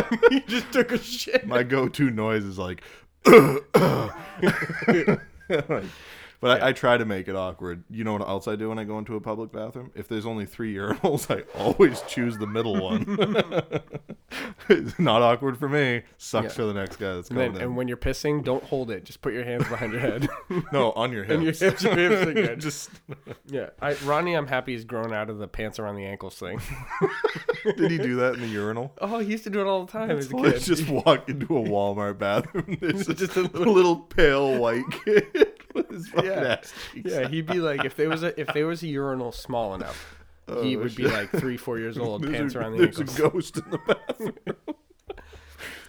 he just took a shit." My go-to noise is like like, but I, I try to make it awkward. You know what else I do when I go into a public bathroom? If there's only three urinals, I always choose the middle one. it's not awkward for me. Sucks Yeah. for the next guy that's And, coming in. and when you're pissing, don't hold it. Just put your hands behind your head. no, on your hips. And your hips- your hips good. Just yeah, I, Ronnie, I'm happy he's grown out of the pants around the ankles thing. did he do that in the urinal? Oh, he used to do it all the time as a kid. just walk into a Walmart bathroom. There's just, a little, little- pale white kid with his fucking Yeah. ass cheeks yeah, he'd be like, if there was a if there was a urinal small enough, oh, he Oh, would be like three, four years old, There's pants a, around the there's ankles. a ghost in the bathroom.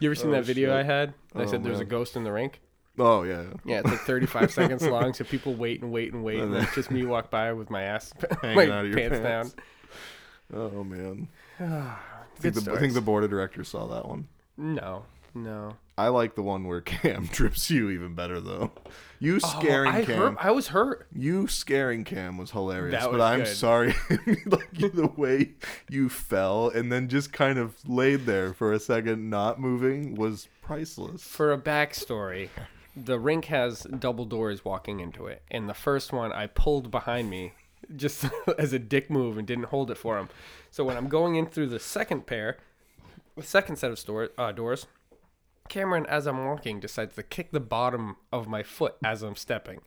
You ever seen Oh, that video shit. I had? I Oh, said there's a ghost in the rink. Oh yeah. Yeah, it's like 35 seconds long, so people wait and wait and wait, and And then then- it's just me walk by with my ass, Hanging out of your pants, pants. down. Oh man. I think, the, I think the board of directors saw that one. No, no. I like the one where Cam trips you even better though. You Oh, scaring I Cam. hurt. I was hurt. You scaring Cam was hilarious, That but was I'm good. sorry, like the way you fell and then just kind of laid there for a second, not moving, was priceless. For a backstory, the rink has double doors walking into it, and the first one I pulled behind me just as a dick move and didn't hold it for him. So when I'm going in through the second pair, the second set of store, uh, doors, Cameron, as I'm walking, decides to kick the bottom of my foot as I'm stepping,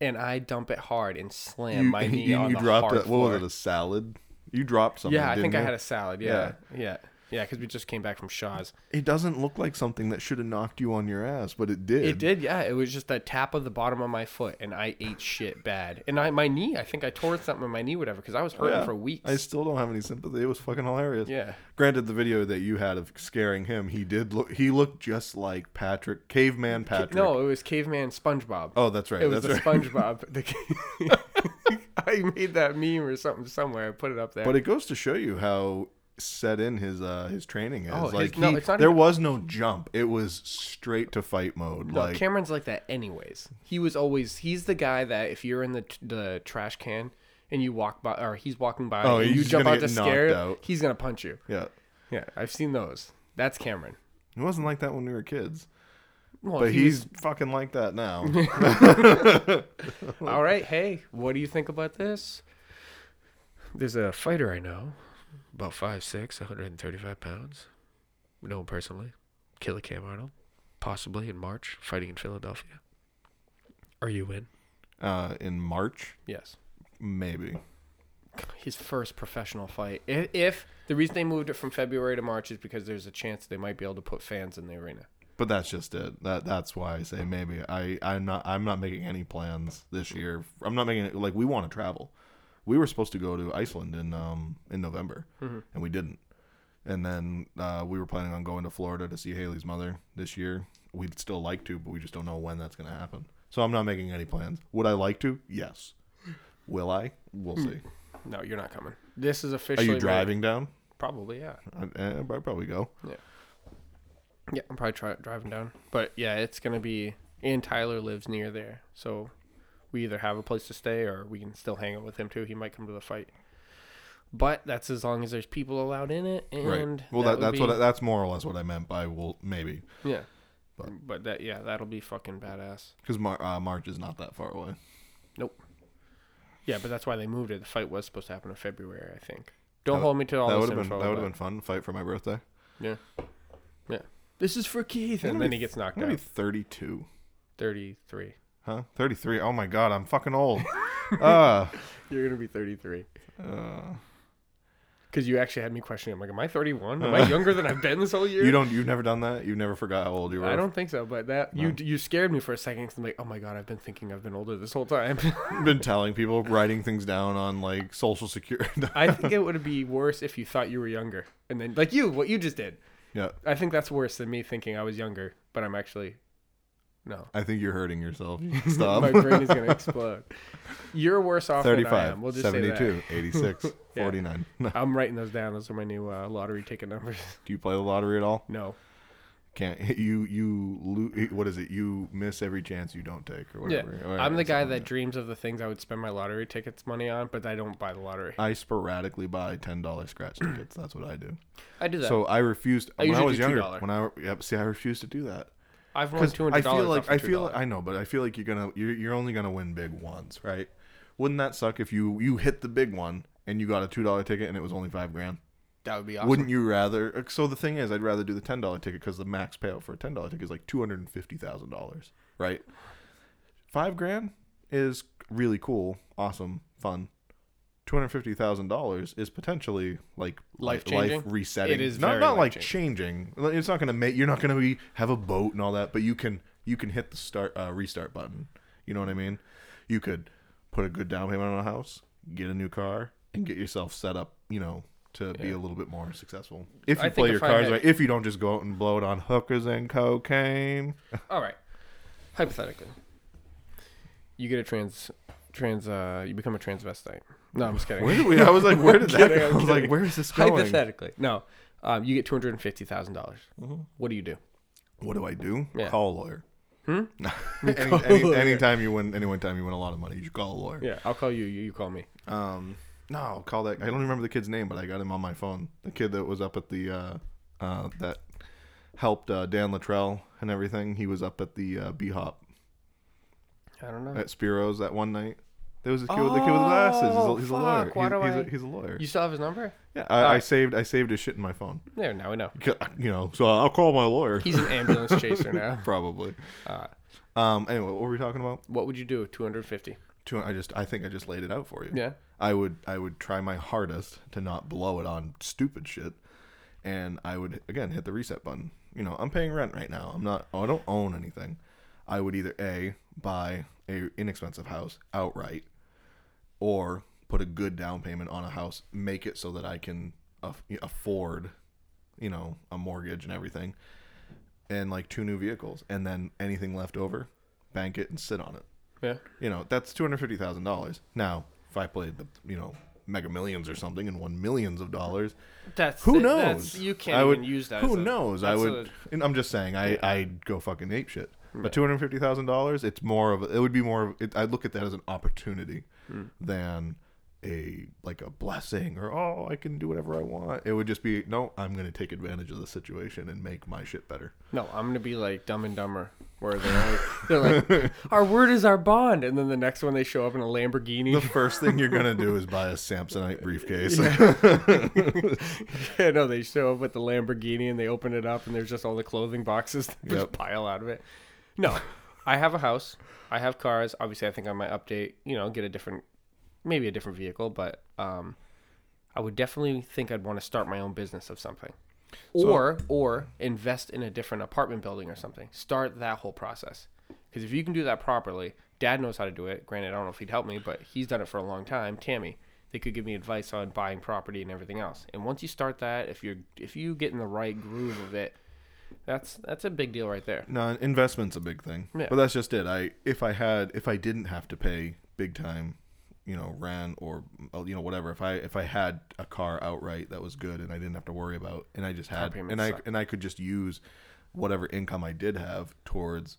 and I dump it hard and slam You, my knee you, on you the dropped hard a, what was it? A salad? You dropped something. yeah, I think didn't I you? had a salad. Yeah, yeah, yeah, because we just came back from Shaw's. It doesn't look like something that should have knocked you on your ass, but it did. It did, yeah. It was just a tap of the bottom of my foot, and I ate shit bad. And I, my knee, I think I tore something in my knee, whatever, because I was hurting Yeah. for weeks. I still don't have any sympathy. It was fucking hilarious. yeah, Granted, the video that you had of scaring him, he did look. He looked just like Patrick, caveman Patrick. no, it was caveman SpongeBob. Oh, that's right. it was that's the right. SpongeBob. The, I made that meme or something somewhere. I put it up there. But it goes to show you how set in his uh his training is. Oh, his- like no, he, it's not there even- was no jump. It was straight to fight mode. no, like Cameron's like that anyways. He was always he's the guy that if you're in the the trash can and you walk by or he's walking by Oh, and you jump gonna out to get knocked scare, out. he's gonna punch you. yeah. Yeah, I've seen those. That's Cameron. It wasn't like that when we were kids. Well, But he he's fucking like that now. all right. Hey, what do you think about this? There's a fighter I know, about five six, 135 pounds. We know him personally. Killer Cam Arnold, possibly in March, fighting in Philadelphia. Are you in? uh in March, Yes. maybe. his first professional fight. If, if the reason they moved it from February to March is because there's a chance they might be able to put fans in the arena. But that's just it. That that's why I say maybe. I I'm not I'm not making any plans this year. I'm not making it like we want to travel. We were supposed to go to Iceland in um in November, Mm-hmm. and we didn't. And then uh, we were planning on going to Florida to see Haley's mother this year. We'd still like to, but we just don't know when that's going to happen. So I'm not making any plans. Would I like to? Yes. Will I? We'll see. No, you're not coming. This is officially. Are you made. driving down? Probably, yeah. I, eh, I'd probably go. Yeah. Yeah, I'm probably try, driving down. But yeah, it's gonna be. And Tyler lives near there, so we either have a place to stay or we can still hang out with him too. He might come to the fight. But that's as long as there's people allowed in it, and right. Well, that that, that's be- what I, that's more or less what I meant by well maybe Yeah. But- But that yeah, that'll be fucking badass. because Mar- uh, March is not that far away. Nope. Yeah, but that's why they moved it. The fight was supposed to happen in February, I think. Don't That- hold me to all that would have been that would have been fun. Fight for my birthday. Yeah. Yeah. This is for Keith, and then be- he gets knocked out. 32. Thirty-three. Huh? 33. Oh my god, I'm fucking old. uh, You're gonna be thirty-three. uh, Because you actually had me questioning. I'm like, am I 31? Am I younger than I've been this whole year? you don't. You've never done that. You've never forgot how old you were. I don't think so. But that you you scared me for a second. Cause I'm like, oh my god, I've been thinking I've been older this whole time. I've been telling people, writing things down on like social security. I think it would be worse if you thought you were younger, and then like you, what you just did. yeah, I think that's worse than me thinking I was younger, but I'm actually no. I think you're hurting yourself. Stop. My brain is gonna explode. You're worse off than I 35, am. We'll just say 72, 86, Yeah. 49. that. I'm writing those down. Those are my new uh, lottery ticket numbers. Do you play the lottery at all? No. Can't you you lose, what is it? You miss every chance you don't take or Yeah. whatever. Or I'm the guy something that dreams of the things I would spend my lottery tickets money on, but I don't buy the lottery. I sporadically buy ten dollar scratch tickets. That's what I do. I do that. So I refused I when I was younger. $2. When I yep, see, I refused to do that I've won two I feel like I feel like, I know, but I feel like you're gonna you're you're only gonna win big ones, right? Wouldn't that suck if you you hit the big one and you got a two dollar ticket and it was only five grand? that would be awesome. Wouldn't you rather? uh, So the thing is, I'd rather do the ten dollar ticket because the max payout for a ten dollar ticket is like two hundred and fifty thousand dollars, right? Five grand is really cool, awesome, fun. Two hundred fifty thousand dollars is potentially like life Life-changing? resetting. It is not not like life-changing. It's not gonna make you're not gonna be have a boat and all that, but you can you can hit the start uh, restart button. You know what I mean? You could put a good down payment on a house, get a new car, and get yourself set up. You know to be a little bit more successful. If you think play your cards had- right, if you don't just go out and blow it on hookers and cocaine. All right. Hypothetically, you get a trans, trans, uh, you become a transvestite. No, I'm just kidding. Where did we? I was like, where did that kidding, go? I was like, where is this going? Hypothetically, no. Um, you get two hundred and fifty thousand dollars. Mhm. What do you do? What do I do? Yeah. Call a lawyer. Hmm? Any, any, anytime you win, anytime you win a lot of money, you should call a lawyer. Yeah, I'll call you. You, you call me. Um, no, I'll call that. I don't remember the kid's name, but I got him on my phone. The kid that was up at the uh, uh, that helped uh, Dan Luttrell and everything. He was up at the uh, B Hop I don't know. at Spiro's that one night. There was a kid, with the kid with the glasses. He's Oh, a, he's a lawyer. why He's, do he's, I- a, he's a lawyer. You still have his number? Yeah, I, I saved I saved his shit in my phone. There, now we know. You know, so I'll call my lawyer. He's an ambulance chaser now. Probably. Uh, Um. Anyway, what were we talking about? what would you do? with Two hundred fifty. Two- I just I think I just laid it out for you. Yeah. I would I would try my hardest to not blow it on stupid shit, and I would again hit the reset button. You know, I'm paying rent right now. I'm not. I don't own anything. I would either a buy a inexpensive house outright, or put a good down payment on a house, make it so that I can aff- afford, you know, a mortgage and everything, and like two new vehicles, and then anything left over, bank it and sit on it. Yeah. You know, that's two hundred fifty thousand dollars. Now, if I played the you know Mega Millions or something and won millions of dollars, That's who the- knows? that's- you can't I would, even use that. Who as a- knows? I would. and I'm just saying. I I'd go fucking ape shit. But two hundred fifty thousand dollars, it's more of a, it would be more. Of, it, I look at that as an opportunity Hmm. than a like a blessing or oh I can do whatever I want. It would just be no. I'm gonna take advantage of the situation and make my shit better. no, I'm gonna be like Dumb and Dumber, where they're like, they're like, our word is our bond, and then the next one they show up in a Lamborghini. The first thing you're gonna do is buy a Samsonite briefcase. yeah, no, they show up with the Lamborghini and they open it up and there's just all the clothing boxes that just pile out of it. No, I have a house. I have cars. Obviously, I think I might update. You know, get a different, maybe a different vehicle. But um, I would definitely think I'd want to start my own business of something, or or invest in a different apartment building or something. Start that whole process. Because if you can do that properly, Dad knows how to do it. Granted, I don't know if he'd help me, but he's done it for a long time. Tammy, they could give me advice on buying property and everything else. And once you start that, if you're if you get in the right groove of it, that's that's a big deal right there. No, investment's a big thing. Yeah. But that's just it. I if I had if I didn't have to pay big time, you know, ran or uh, you know whatever. If I if I had a car outright that was good and I didn't have to worry about and I just had and I suck. and I could just use whatever income I did have towards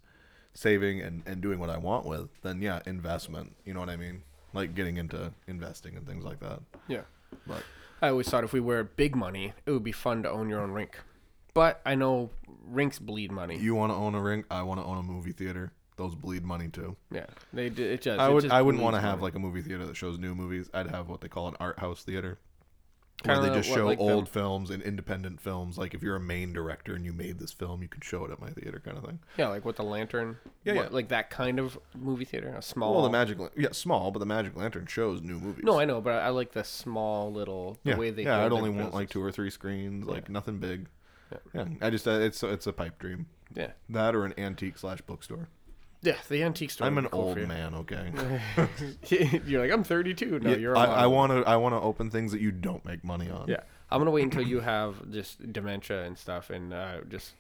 saving and and doing what I want with, then yeah, investment. You know what I mean? Like getting into investing and things like that. Yeah. But I always thought if we were big money, it would be fun to own your own rink. But I know rinks bleed money. you want to own a rink, I want to own a movie theater. Those bleed money too. yeah, they do. It just. I it would. just I wouldn't bleeds want to have money. like a movie theater that shows new movies. I'd have what they call an art house theater, Kinda where they just what, show like old films and independent films. Like if you're a main director and you made this film, you can show it at my theater, kind of thing. yeah, like with the lantern. Yeah, what, yeah. like that kind of movie theater, a small. Well, the Magic, Lan- yeah, small, but the Magic Lantern shows new movies. No, I know, but I like the small little the yeah, way they. yeah. build I'd their only want business. like two or three screens, like nothing big. Yeah. I just uh, it's it's a pipe dream. Yeah, That or an antique slash bookstore. yeah. The antique store. I'm an cool old man, okay. you're like I'm 32. No, Yeah, you're. I. I want to I want to open things that you don't make money on. Yeah, I'm gonna wait until you have just dementia and stuff, and uh, just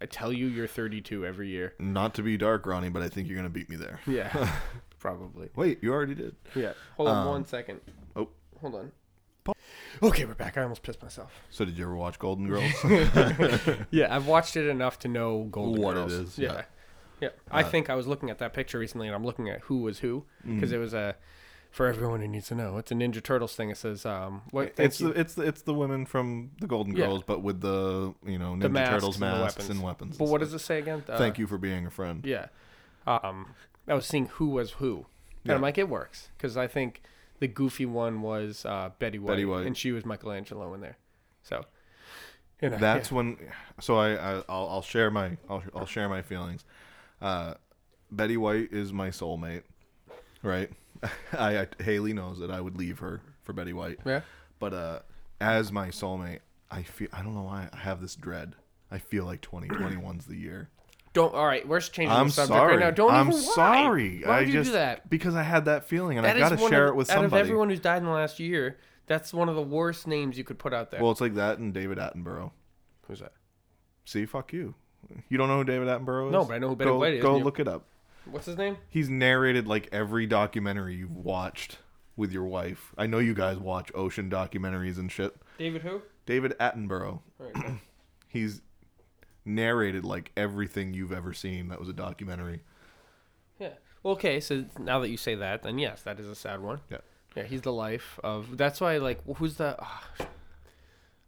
I tell you you're 32 every year. Not to be dark, Ronnie, but I think you're gonna beat me there. Yeah, probably. Wait, you already did. Yeah. Hold on Um, one second. oh. hold on. Okay, we're back. I almost pissed myself. So did you ever watch Golden Girls? Yeah, I've watched it enough to know Golden What it Girls. is, Yeah. yeah. Yeah. I think I was looking at that picture recently and I'm looking at who was who Mm. because it was a for everyone who needs to know. It's a Ninja Turtles thing. It says um what it's the it's the it's the women from the Golden Yeah. Girls, but with the you know Ninja masks Turtles and the masks weapons. and weapons. But what does it say again? Uh, Thank you for being a friend. Yeah. Um I was seeing who was who. And Yeah. I'm like it works cuz I think the goofy one was uh, Betty White, Betty White. and she was Michelangelo in there. So you know, That's yeah. when. So I, I I'll, I'll share my I'll, I'll share my feelings. Uh, Betty White is my soulmate, right? I, I Haley knows that I would leave her for Betty White, yeah. but uh, as my soulmate, I feel I don't know why I have this dread. I feel like 2021's the year. Don't all right, we're changing I'm the subject sorry. right now. Don't I'm even why? sorry. Why I you just do that? because I had that feeling, and That I is got to one share of, it with somebody. out somebody. of everyone who's died in the last year. That's one of the worst names you could put out there. Well, it's like that and David Attenborough. Who's that? See, fuck you. You don't know who David Attenborough is? No, but I know who Betty go, White is, Go and you- look it up. What's his name? He's narrated like every documentary you've watched with your wife. I know you guys watch ocean documentaries and shit. David who? David Attenborough. All right. He's narrated like everything you've ever seen that was a documentary. yeah. Well, okay. So now that you say that, then yes, that is a sad one. Yeah. Yeah, he's the life of. That's why, like, who's the? ah,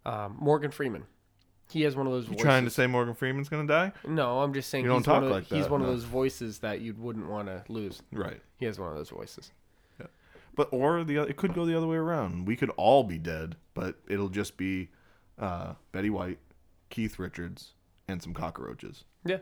um, Morgan Freeman. He has one of those. You voices. trying to say Morgan Freeman's gonna die? No, I'm just saying. You don't he's one talk of like He's that, one of those voices that you wouldn't want to lose. Right. He has one of those voices. Yeah. But or the it could go the other way around. We could all be dead, but it'll just be uh, Betty White, Keith Richards, and some cockroaches. Yeah.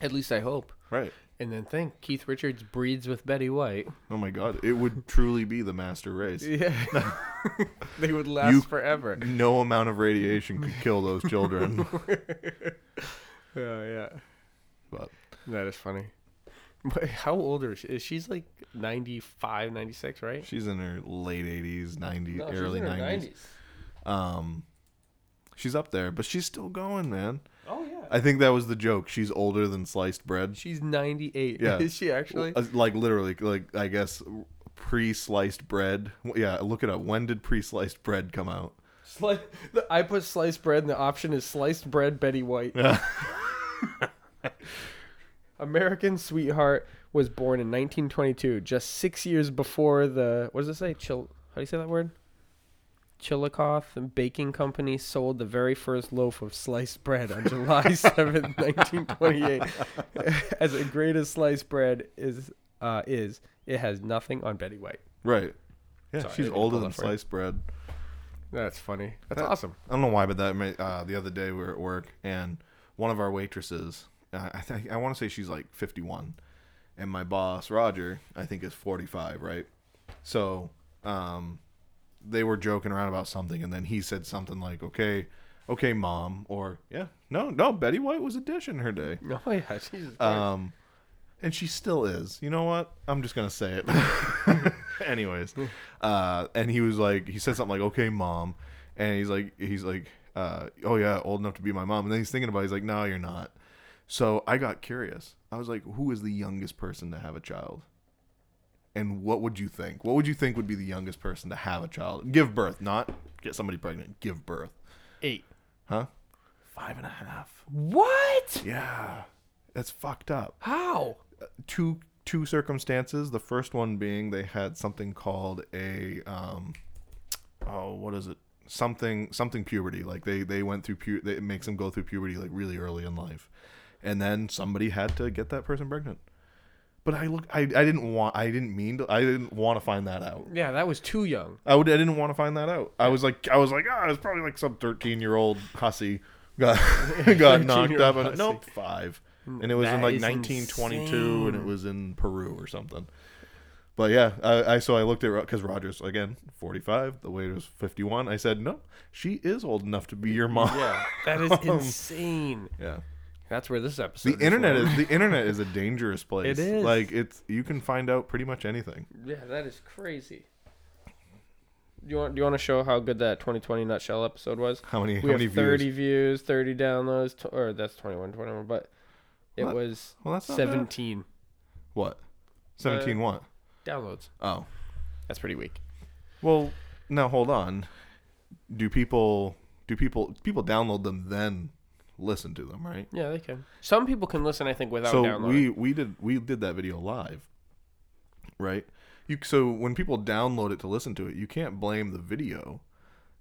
At least I hope. Right. And then think Keith Richards breeds with Betty White. Oh my God! It would truly be the master race. Yeah. they would last You- forever. No amount of radiation could kill those children. Yeah, yeah. but That is funny. But how old is she? She's like 95, 96, right? she's in her late 80s, 90s, No, early in her 90s. 90s. Um, she's up there, but she's still going, man. Oh yeah. I think that was the joke. She's older than sliced bread. She's 98. Yeah. Is she actually? Uh, like literally, like I guess pre-sliced bread? Yeah, look it up. When did pre-sliced bread come out? Sli- I put sliced bread, and the option is sliced bread Betty White. American Sweetheart was born in 1922, just six years before the what does it say? Chil. How do you say that word? Chillicothe Baking Company sold the very first loaf of sliced bread on July 7th, 1928. As the greatest sliced bread is, uh, is it has nothing on Betty White. Right. Yeah, Sorry, she's older than sliced bread. That's funny. That's That- awesome. I don't know why, but that ma- uh, the other day we were at work and one of our waitresses, uh, I think I want to say she's like 51, and my boss Roger, I think is 45, right? So, um, they were joking around about something, and then he said something like, "Okay, okay, mom," or "Yeah, no, no, Betty White was a dish in her day." Oh yeah, Jesus. Christ. Um, and she still is. You know what? I'm just gonna say it. Anyways, uh, and he was like, he said something like, "Okay, mom," and he's like, he's like, uh, "Oh yeah, old enough to be my mom." And then he's thinking about, it, he's like, "No, you're not." So I got curious. I was like, "Who is the youngest person to have a child?" And what would you think? What would you think would be the youngest person to have a child? Give birth, not get somebody pregnant. Give birth, Eight. huh? Five and a half. What? Yeah, that's fucked up. How? two two circumstances. The first one being they had something called a um oh what is it something something puberty like they they went through pu- it makes them go through puberty like really early in life, and then somebody had to get that person pregnant. But I look I, I didn't want I didn't mean to I didn't want to find that out. Yeah, that was too young. I would I didn't want to find that out. I was like I was like ah it's probably like some thirteen year old hussy got got knocked up and nope five and it was in like 1922 and it was in Peru or something. But yeah, I, I so I looked at because Rogers again 45, the weight was 51. I said no, she is old enough to be your mom. Yeah, that is insane. yeah. That's where this episode. The internet from. is the internet is a dangerous place. It is. like it's you can find out pretty much anything. Yeah, that is crazy. Do you want? Do you want to show how good that 2020 nutshell episode was? How many We how many 30 views? views, 30 downloads, t- or that's 21, 21, but it What? was Well, that's not bad. 17 What? 17 uh, what? downloads. Oh. That's pretty weak. Well, now hold on. Do people do people people download them then listen to them, right? Yeah, they can. Some people can listen, I think, without so downloading. we we did we did that video live, right? You so when people download it to listen to it, you can't blame the video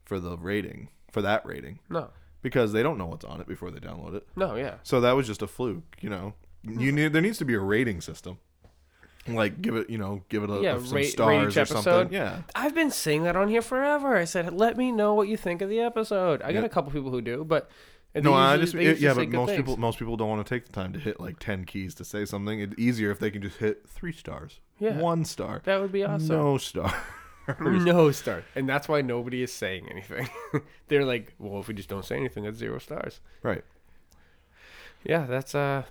for the rating for that rating no, because they don't know what's on it before they download it. no, yeah. So that was just a fluke, you know. You need there needs to be a rating system, like give it you know give it a, Yeah, a- some rate- rate stars each or something. Yeah, I've been saying that on here forever. I said, let me know what you think of the episode. I got a couple people who do, but they no, I just it- yeah, but most things. people most people don't want to take the time to hit like ten keys to say something. It's easier if they can just hit three stars, Yeah. one star, That would be awesome. no star. No star. And that's why nobody is saying anything. They're like, well, if we just don't say anything, that's zero stars. right, Yeah, that's uh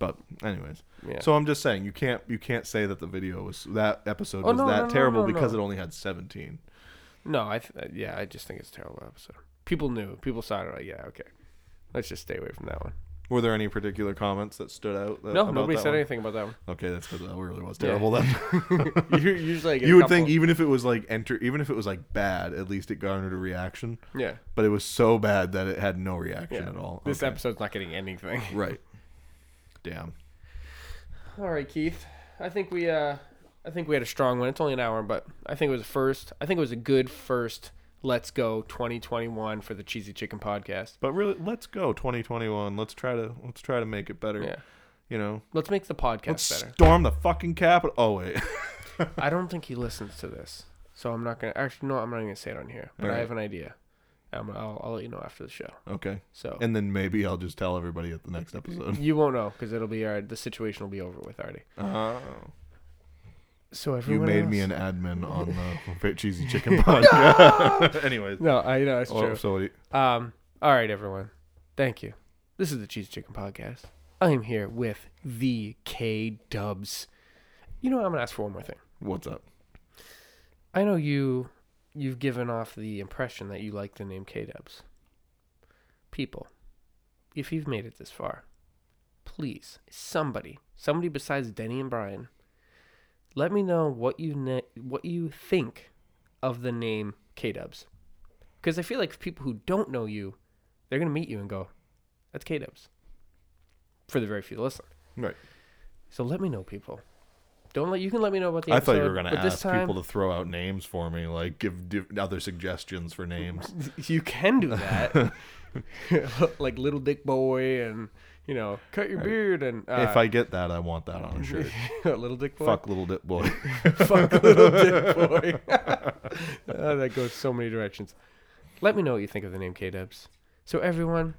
but anyways, yeah. so I'm just saying you can't you can't say that the video was that episode Oh, was no, that no, terrible no, because it only had seventeen. no, I th- yeah, I just think it's a terrible episode. People knew. People saw it like, yeah, okay. Let's just stay away from that one. Were there any particular comments that stood out? That, No, nobody said one? anything about that one. Okay, that's because that really was Yeah. terrible. Then you usually get a you would think even if it was like enter, even if it was like bad, at least it garnered a reaction. Yeah. But it was so bad that it had no reaction Yeah. at all. This Okay. episode's not getting anything. right? Damn. All right, Keith. I think we uh I think we had a strong one. It's only an hour, but I think it was a first. I think it was a good first Let's Go 2021 for the Cheesy Chicken podcast. But really, let's go 2021. Let's try to let's try to make it better. Yeah. You know, Let's make the podcast let's better. storm the fucking Capitol. Oh wait. I don't think he listens to this, so I'm not gonna. Actually, no, I'm not gonna say it on here. But I have an idea. Um, I'll, I'll let you know after the show. okay. So And then maybe I'll just tell everybody at the next episode. you won't know because it'll be our, the situation will be over with already. Oh. So everyone You made me an admin on the Fit Cheesy Chicken podcast. Anyways. No, I know it's Oh, true. so what do Um. All right, everyone. Thank you. This is the Cheesy Chicken Podcast. I am here with the K Dubs. You know, what? I'm gonna ask for one more thing. what's up? I know you. You've given off the impression that you like the name K Dubs. People, if you've made it this far, please, somebody, somebody besides Denny and Brian, let me know what you ne- what you think of the name K Dubs, because I feel like people who don't know you, they're gonna meet you and go, "That's K Dubs." For the very few that listen, Right. so let me know, people. Don't let you can let me know about the. I thought you were going to this ask time, people to throw out names for me, like give other suggestions for names. You can do that, like Little Dick Boy and you know, cut your beard and uh, if I get that, I want that on a shirt. Little Dick Boy. Fuck little dick boy. Fuck Little Dick Boy. Uh, that goes so many directions. Let me know what you think of the name K Dubs. So everyone,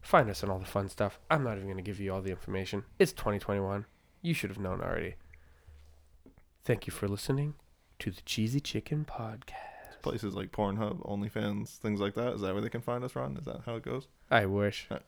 find us on all the fun stuff. I'm not even gonna give you all the information. It's 2021. You should have known already. Thank you for listening to the Cheesy Chicken Podcast. Places like Pornhub, OnlyFans, things like that. Is that where they can find us, Ron? Is that how it goes? I wish. Uh,